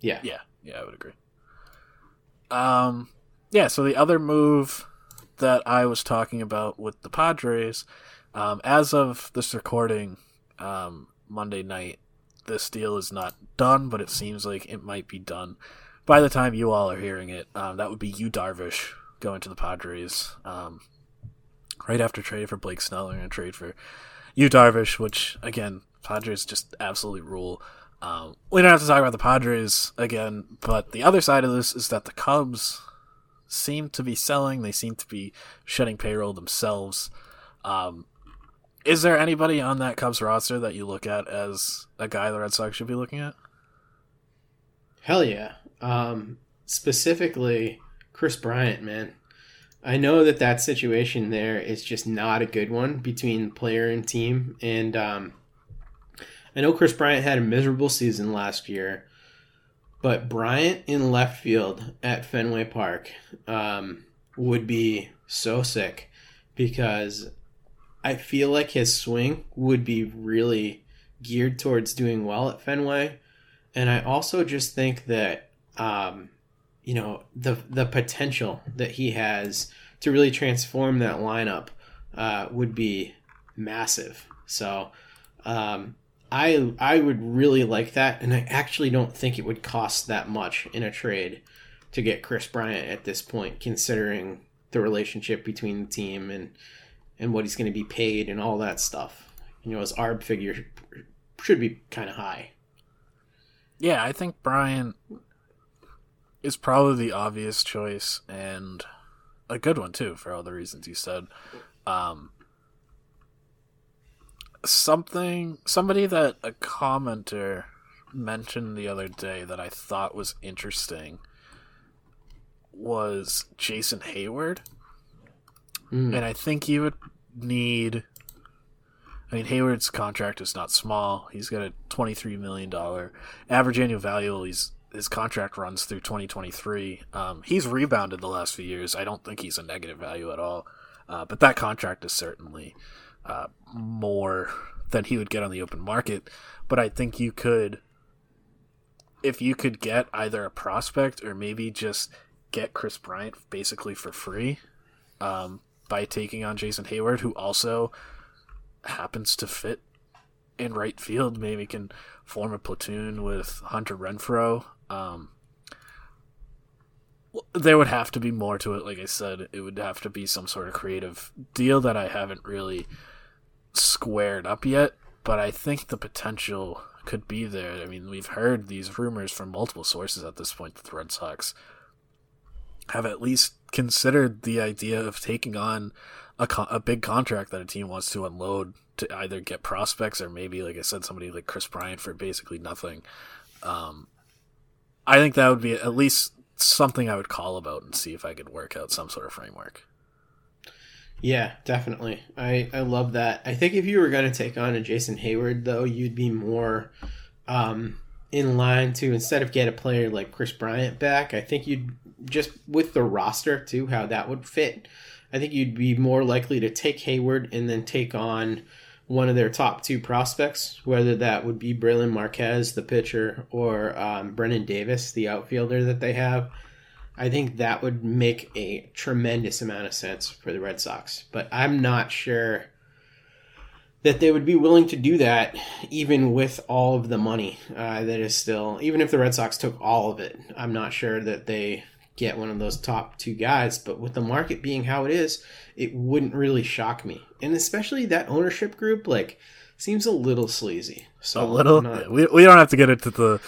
Yeah. Yeah, yeah, I would agree. Um, yeah. So the other move that I was talking about with the Padres, um, as of this recording, um, Monday night, this deal is not done, but it seems like it might be done by the time you all are hearing it. Um, that would be Yu Darvish, going to the Padres. Um, right after trade for Blake Snell, they're going to trade for Yu Darvish, which again, Padres just absolutely rule. Um, we don't have to talk about the Padres again, but the other side of this is that the Cubs seem to be selling. They seem to be shedding payroll themselves. Um, is there anybody on that Cubs roster that you look at as a guy the Red Sox should be looking at? Hell yeah. Um, specifically, Kris Bryant, man. I know that that situation there is just not a good one between player and team. And um, I know Kris Bryant had a miserable season last year, but Bryant in left field at Fenway Park um, would be so sick because I feel like his swing would be really geared towards doing well at Fenway. And I also just think that um, you know the the potential that he has to really transform that lineup uh, would be massive. So um, I I would really like that, and I actually don't think it would cost that much in a trade to get Kris Bryant at this point, considering the relationship between the team and and what he's going to be paid and all that stuff. You know, his ARB figure should be kind of high. Yeah, I think Bryant is probably the obvious choice and a good one too for all the reasons you said. Um, something somebody that a commenter mentioned the other day that I thought was interesting was Jason Heyward. Mm. And I think you would need I mean Heyward's contract is not small. He's got a twenty three million dollar average annual value. He's his contract runs through twenty twenty three. Um, he's rebounded the last few years. I don't think he's a negative value at all. Uh, but that contract is certainly uh, more than he would get on the open market. But I think you could, if you could get either a prospect or maybe just get Kris Bryant basically for free um, by taking on Jason Heyward, who also happens to fit in right field, maybe can form a platoon with Hunter Renfroe. Um, there would have to be more to it. Like I said, it would have to be some sort of creative deal that I haven't really squared up yet. But I think the potential could be there. I mean, we've heard these rumors from multiple sources at this point that the Red Sox have at least considered the idea of taking on a, con- a big contract that a team wants to unload to either get prospects or maybe, like I said, somebody like Kris Bryant for basically nothing. Um, I think that would be at least something I would call about and see if I could work out some sort of framework. Yeah, definitely. I, I love that. I think if you were going to take on a Jason Heyward, though, you'd be more um, in line to instead of get a player like Kris Bryant back. I think you'd just with the roster too, how that would fit. I think you'd be more likely to take Heyward and then take on one of their top two prospects, whether that would be Brailyn Marquez, the pitcher, or um, Brennen Davis, the outfielder that they have. I think that would make a tremendous amount of sense for the Red Sox. But I'm not sure that they would be willing to do that, even with all of the money uh, that is still, even if the Red Sox took all of it. I'm not sure that they get one of those top two guys. But with the market being how it is, it wouldn't really shock me. And especially that ownership group, like, seems a little sleazy. So a little. not- we, we don't have to get into the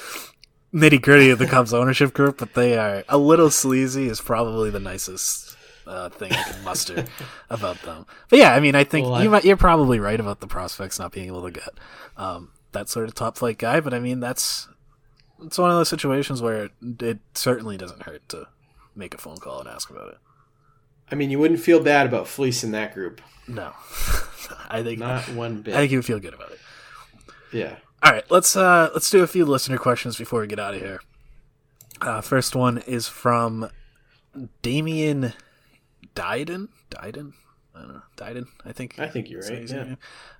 nitty gritty of the Cubs ownership group, but they are a little sleazy. Is probably the nicest uh, thing I can muster about them. But yeah, I mean, I think Well, you I- might, you're probably right about the prospects not being able to get um, that sort of top flight guy. But I mean, that's it's one of those situations where it, it certainly doesn't hurt to make a phone call and ask about it. I mean, you wouldn't feel bad about fleecing that group. No, I think Not one bit. I think you would feel good about it. Yeah. All right, let's uh let's do a few listener questions before we get out of here. Uh, first one is from Damien Dyden. Dyden, I don't know. Dyden, I think. I think you're right, yeah.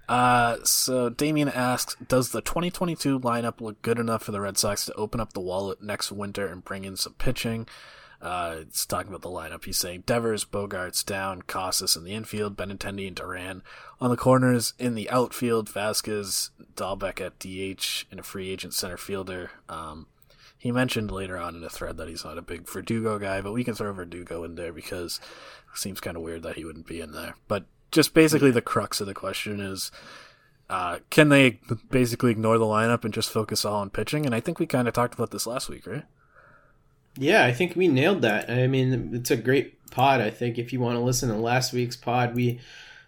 Uh, so Damien asks, does the 2022 lineup look good enough for the Red Sox to open up the wallet next winter and bring in some pitching? Uh, it's talking about the lineup. He's saying Devers, Bogaerts down, Casas in the infield, Benintendi and Duran on the corners. In the outfield, Vazquez, Dalbec at DH, and a free agent center fielder. Um, he mentioned later on in a thread that he's not a big Verdugo guy, but we can throw Verdugo in there because it seems kind of weird that he wouldn't be in there. But just basically the crux of the question is, uh, can they basically ignore the lineup and just focus all on pitching? And I think we kind of talked about this last week, right? Yeah, I think we nailed that. I mean, it's a great pod. I think if you want to listen to last week's pod, we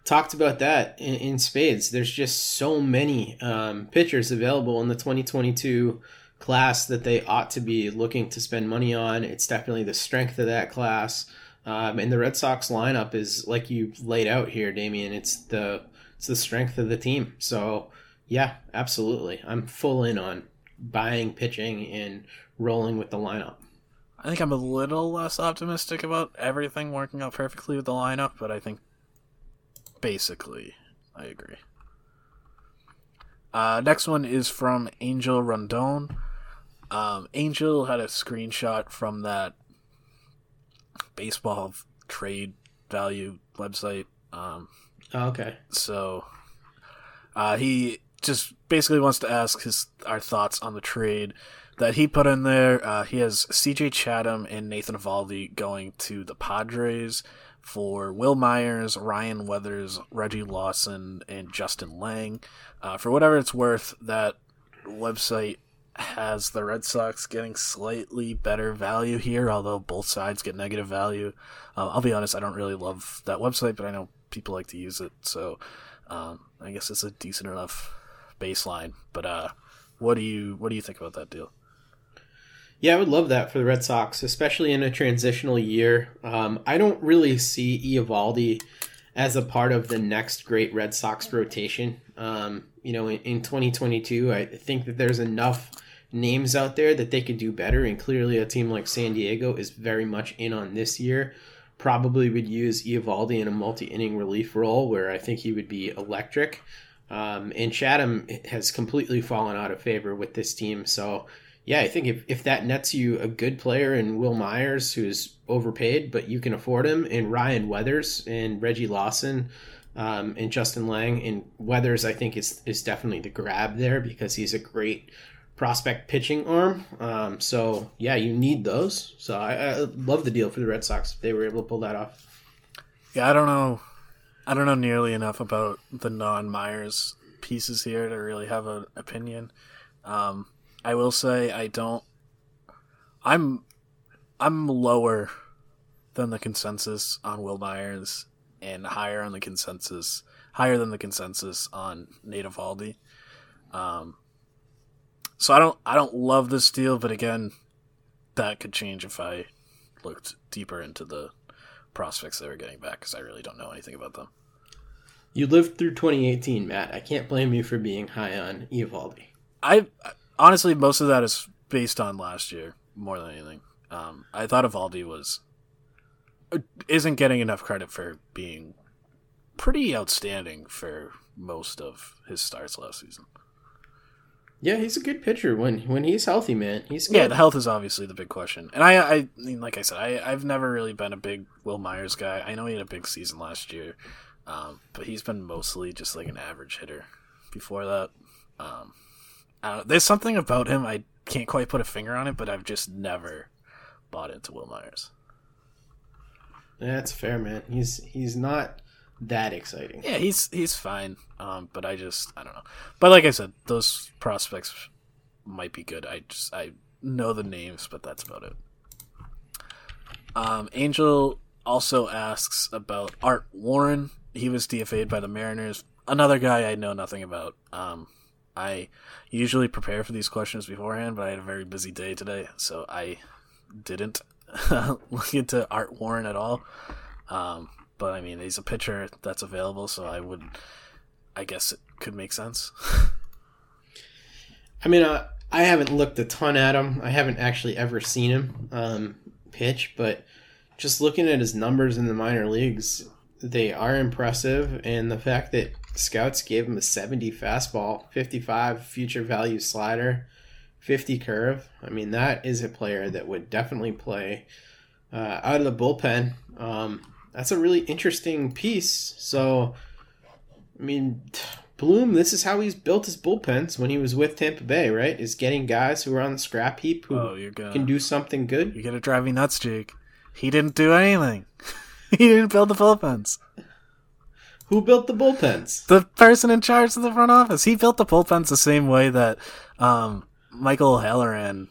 talked about that in, in spades. There's just so many um, pitchers available in the 2022 class that they ought to be looking to spend money on. It's definitely the strength of that class. Um, and the Red Sox lineup is like you laid out here, Damien. It's the it's the strength of the team. So yeah, absolutely. I'm full in on buying pitching and rolling with the lineup. I think I'm a little less optimistic about everything working out perfectly with the lineup, but I think basically I agree. Uh, next one is from Angel Rondon. Um, Angel had a screenshot from that baseball trade value website. Um, Oh, okay. so uh, he just basically wants to ask his our thoughts on the trade that he put in there. Uh, he has C.J. Chatham and Nathan Eovaldi going to the Padres for Wil Myers, Ryan Weathers, Reggie Lawson, and Justin Lang. Uh, for whatever it's worth, that website has the Red Sox getting slightly better value here, although both sides get negative value. Uh, I'll be honest, I don't really love that website, but I know people like to use it, so um, I guess it's a decent enough baseline. But uh, what do you what do you think about that deal? Yeah, I would love that for the Red Sox, especially in a transitional year. Um, I don't really see Eovaldi as a part of the next great Red Sox rotation. Um, you know, in, in 2022, I think that there's enough names out there that they could do better, and clearly a team like San Diego is very much in on this year. Probably would use Eovaldi in a multi-inning relief role where I think he would be electric. Um, and Chatham has completely fallen out of favor with this team, so yeah, I think if, if that nets you a good player in Wil Myers, who's overpaid, but you can afford him, and Ryan Weathers and Reggie Lawson um, and Justin Lang, and Weathers, I think is is definitely the grab there because he's a great prospect pitching arm. Um, so yeah, you need those. So I, I love the deal for the Red Sox if they were able to pull that off. Yeah, I don't know. I don't know nearly enough about the non Myers pieces here to really have an opinion. Um, I will say I don't. I'm I'm lower than the consensus on Wil Myers and higher on the consensus, higher than the consensus on Nate Eovaldi. Um, so I don't I don't love this deal, but again, that could change if I looked deeper into the prospects they were getting back because I really don't know anything about them. You lived through 2018, Matt. I can't blame you for being high on Eovaldi. I honestly most of that is based on last year more than anything. Um, I thought Eovaldi was isn't getting enough credit for being pretty outstanding for most of his starts last season. Yeah, he's a good pitcher when when he's healthy, man. He's good. Yeah, the health is obviously the big question, and I, I mean, like I said, I, I've never really been a big Wil Myers guy. I know he had a big season last year, um, but he's been mostly just like an average hitter before that. Um, there's something about him I can't quite put a finger on it, but I've just never bought into Wil Myers. That's fair, man. He's he's not that exciting. Yeah, he's he's fine. Um, but I just I don't know. But like I said, those prospects might be good. I just I know the names, but that's about it. Um, Angel also asks about Art Warren. He was DFA'd by the Mariners. Another guy I know nothing about. Um, I usually prepare for these questions beforehand, but I had a very busy day today, so I didn't look into Art Warren at all. Um, but I mean, he's a pitcher that's available, so I would, I guess it could make sense. I mean, uh, I haven't looked a ton at him. I haven't actually ever seen him um, pitch, but just looking at his numbers in the minor leagues, they are impressive. And the fact that scouts gave him a 70 fastball, 55 future value slider, 50 curve, I mean, that is a player that would definitely play uh, out of the bullpen. Um, that's a really interesting piece. So, I mean, Bloom, this is how he's built his bullpens when he was with Tampa Bay, right? Is getting guys who are on the scrap heap who oh, gonna, can do something good. You're gonna drive me nuts, Jake. He didn't do anything. he didn't build the bullpens. Who built the bullpens? The person in charge of the front office. He built the bullpens the same way that um, Michael Halloran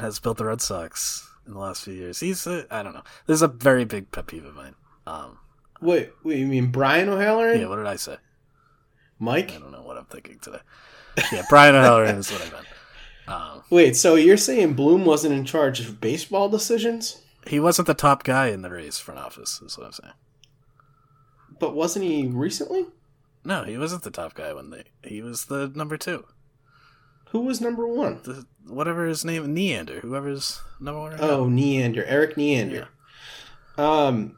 has built the Red Sox in the last few years. He's, I I don't know. This is a very big pet peeve of mine. Um, wait, wait, you mean Brian O'Halloran? Yeah, what did I say? Mike? I don't know what I'm thinking today. Yeah, Brian O'Halloran is what I meant. Um, wait, so you're saying Bloom wasn't in charge of baseball decisions? He wasn't the top guy in the Rays front office, is what I'm saying. But wasn't he recently? No, he wasn't the top guy when they. He was the number two. Who was number one? The, whatever his name, Neander. Whoever's number one. Oh, now. Neander, Erik Neander. Yeah. Um,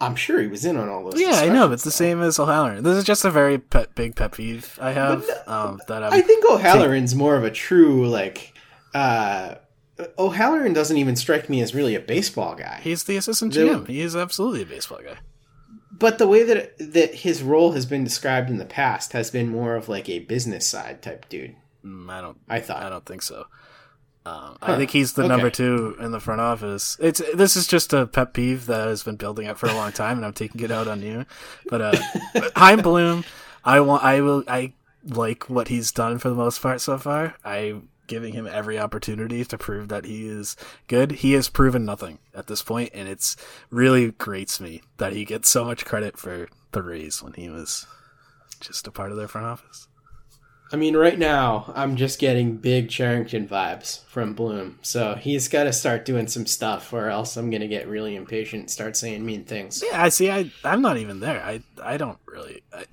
I'm sure he was in on all those. Yeah, I know, but it's the same as O'Halloran. This is just a very pet, big pet peeve I have. But, um, that I'm i think O'Halloran's more of a true like. uh O'Halloran doesn't even strike me as really a baseball guy. He's the assistant GM. The, he is absolutely a baseball guy. But the way that that his role has been described in the past has been more of like a business side type dude. Mm, I don't. I thought. I don't think so. Um, huh. I think he's the okay. number two in the front office. It's this is just a pet peeve that has been building up for a long time, and I'm taking it out on you. But uh, Chaim Bloom, I want, I will, I like what he's done for the most part so far. I'm giving him every opportunity to prove that he is good. He has proven nothing at this point, and it's really grates me that he gets so much credit for the Rays when he was just a part of their front office. I mean, right now, I'm just getting big Cherington vibes from Bloom. So he's got to start doing some stuff, or else I'm going to get really impatient and start saying mean things. Yeah, I see. I, I'm not even there. I, I don't really. I,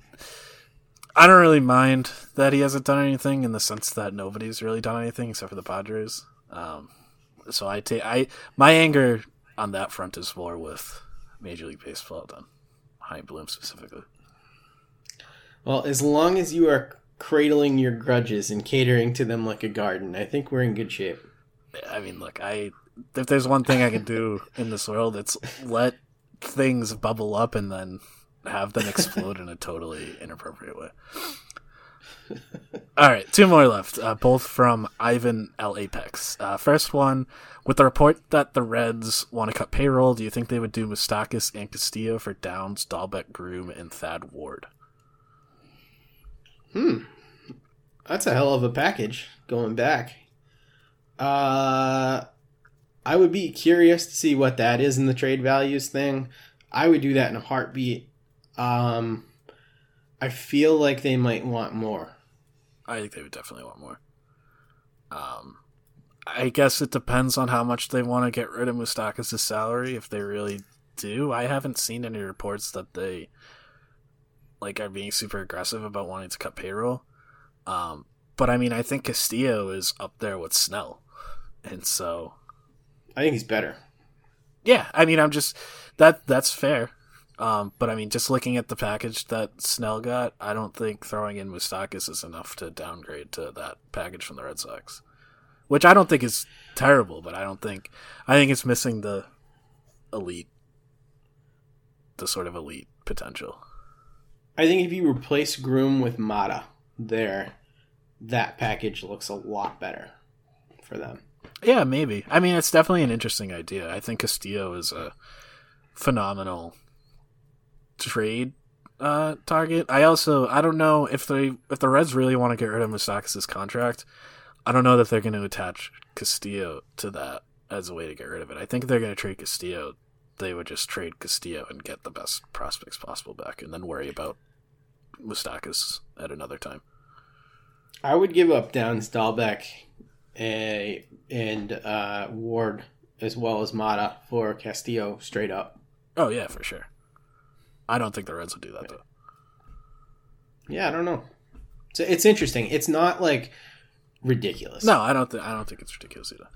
I don't really mind that he hasn't done anything in the sense that nobody's really done anything except for the Padres. Um, so I take I my anger on that front is more with Major League Baseball than Chaim Bloom specifically. Well, as long as you are cradling your grudges and catering to them like a garden. I think we're in good shape. I mean, look, I if there's one thing I can do in this world, it's let things bubble up and then have them explode in a totally inappropriate way. All right, two more left, uh, both from Ivan L. Apex. Uh, first one, with the report that the Reds want to cut payroll, do you think they would do Moustakas and Castillo for Downs, Dalbec, Groome, and Thad Ward? Hmm. That's a hell of a package going back. Uh I would be curious to see what that is in the trade values thing. I would do that in a heartbeat. Um I feel like they might want more. I think they would definitely want more. Um I guess it depends on how much they want to get rid of Moustakas' salary if they really do. I haven't seen any reports that they like are being super aggressive about wanting to cut payroll. Um, but I mean, I think Castillo is up there with Snell, and so I think he's better. Yeah, I mean, I'm just that that's fair. Um, but I mean, just looking at the package that Snell got, I don't think throwing in Moustakas is enough to downgrade to that package from the Red Sox, which I don't think is terrible. But I don't think I think it's missing the elite, the sort of elite potential. I think if you replace Groome with Mata there, that package looks a lot better for them. Yeah, maybe. I mean, it's definitely an interesting idea. I think Castillo is a phenomenal trade uh, target. I also I don't know if they if the Reds really want to get rid of Moustakas' contract. I don't know that they're going to attach Castillo to that as a way to get rid of it. I think they're going to trade Castillo. They would just trade Castillo and get the best prospects possible back, and then worry about Moustakas at another time. I would give up Downs, Dalbec, a, and uh, Ward as well as Mata for Castillo straight up. Oh yeah, for sure. I don't think the Reds would do that though. Yeah, I don't know. So it's interesting. It's not like ridiculous. No, I don't. Th- I don't think it's ridiculous either.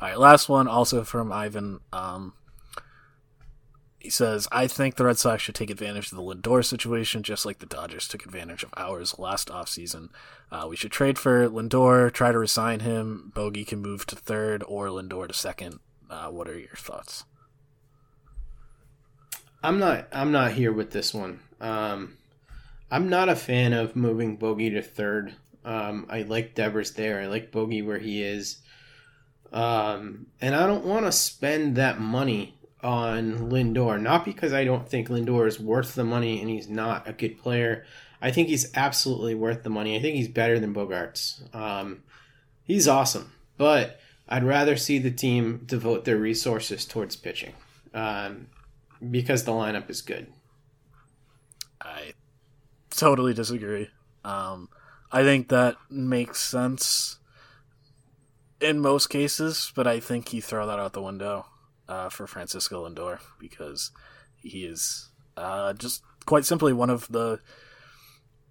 All right, last one, also from Ivan. Um, he says, "I think the Red Sox should take advantage of the Lindor situation, just like the Dodgers took advantage of ours last offseason. Uh, we should trade for Lindor, try to resign him. Bogey can move to third or Lindor to second. Uh, what are your thoughts?" I'm not. I'm not here with this one. Um, I'm not a fan of moving Bogey to third. Um, I like Devers there. I like Bogey where he is. Um, and I don't want to spend that money on Lindor. Not because I don't think Lindor is worth the money and he's not a good player. I think he's absolutely worth the money. I think he's better than Bogaerts. Um, he's awesome, but I'd rather see the team devote their resources towards pitching um, because the lineup is good. I totally disagree. Um, I think that makes sense in most cases, but I think you throw that out the window uh, for Francisco Lindor because he is uh, just quite simply one of the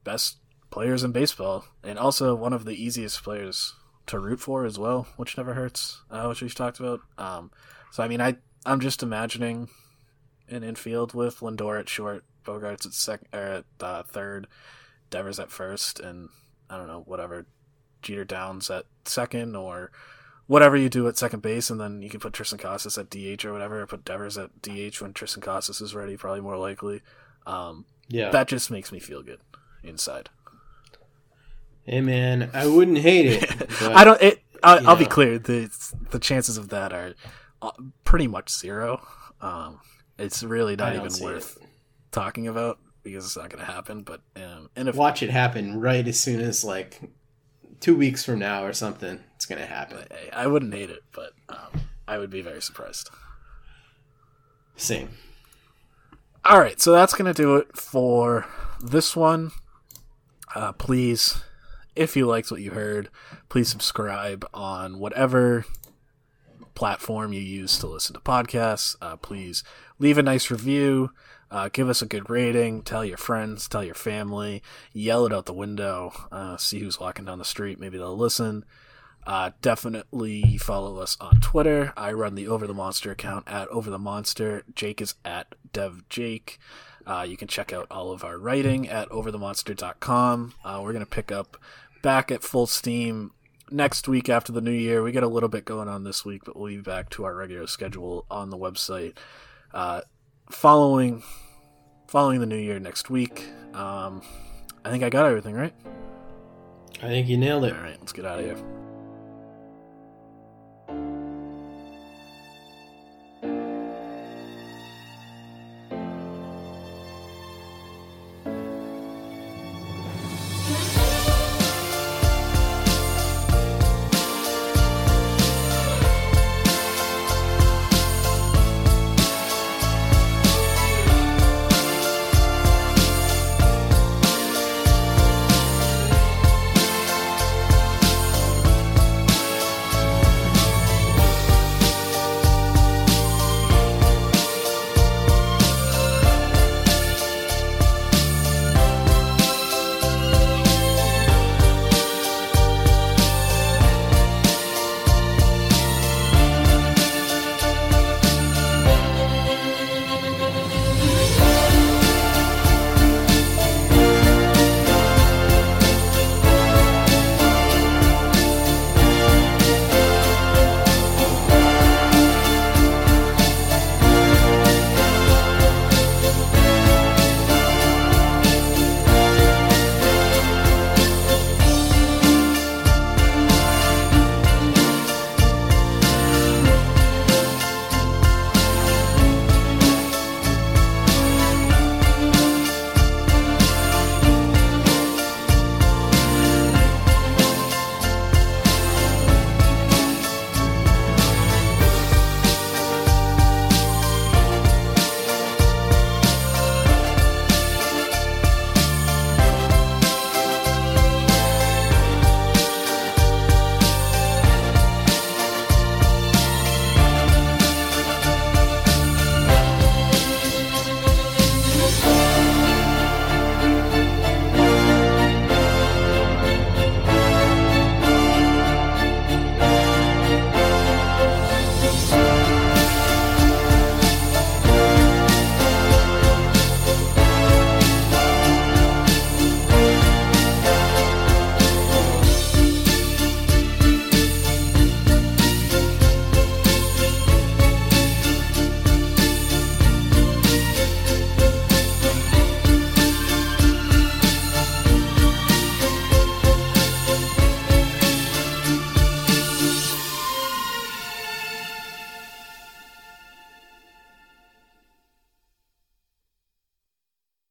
best players in baseball and also one of the easiest players to root for as well, which never hurts, uh, which we've talked about. Um, so, I mean, I, I'm just imagining an infield with Lindor at short, Bogaerts at second, or at uh, third, Devers at first, and I don't know, whatever, Jeter Downs at second, or whatever you do at second base, and then you can put Triston Casas at DH or whatever, or put Devers at DH when Triston Casas is ready, probably more likely. Um, yeah. That just makes me feel good inside. Hey man, I wouldn't hate it. But, I don't. It. I, I'll be clear. The the chances of that are uh, pretty much zero. Um, it's really not even worth talking about because it's not going to happen. But um, and if Watch it happen right as soon as like two weeks from now or something. It's gonna happen. I, I wouldn't hate it, but um, I would be very surprised. Same. All right, so that's going to do it for this one. Uh, please, if you liked what you heard, please subscribe on whatever platform you use to listen to podcasts. Uh, please leave a nice review, uh, give us a good rating, tell your friends, tell your family, yell it out the window, uh, see who's walking down the street. Maybe they'll listen. Uh, definitely follow us on Twitter. I run the Over the Monster account at Over the Monster. Jake is at Dev Jake. Uh, you can check out all of our writing at overthemonster.com. Uh, we're going to pick up back at full steam next week after the new year. We got a little bit going on this week, but we'll be back to our regular schedule on the website uh, following following the new year next week. Um, I think I got everything right. I think you nailed it. All right, let's get out of here.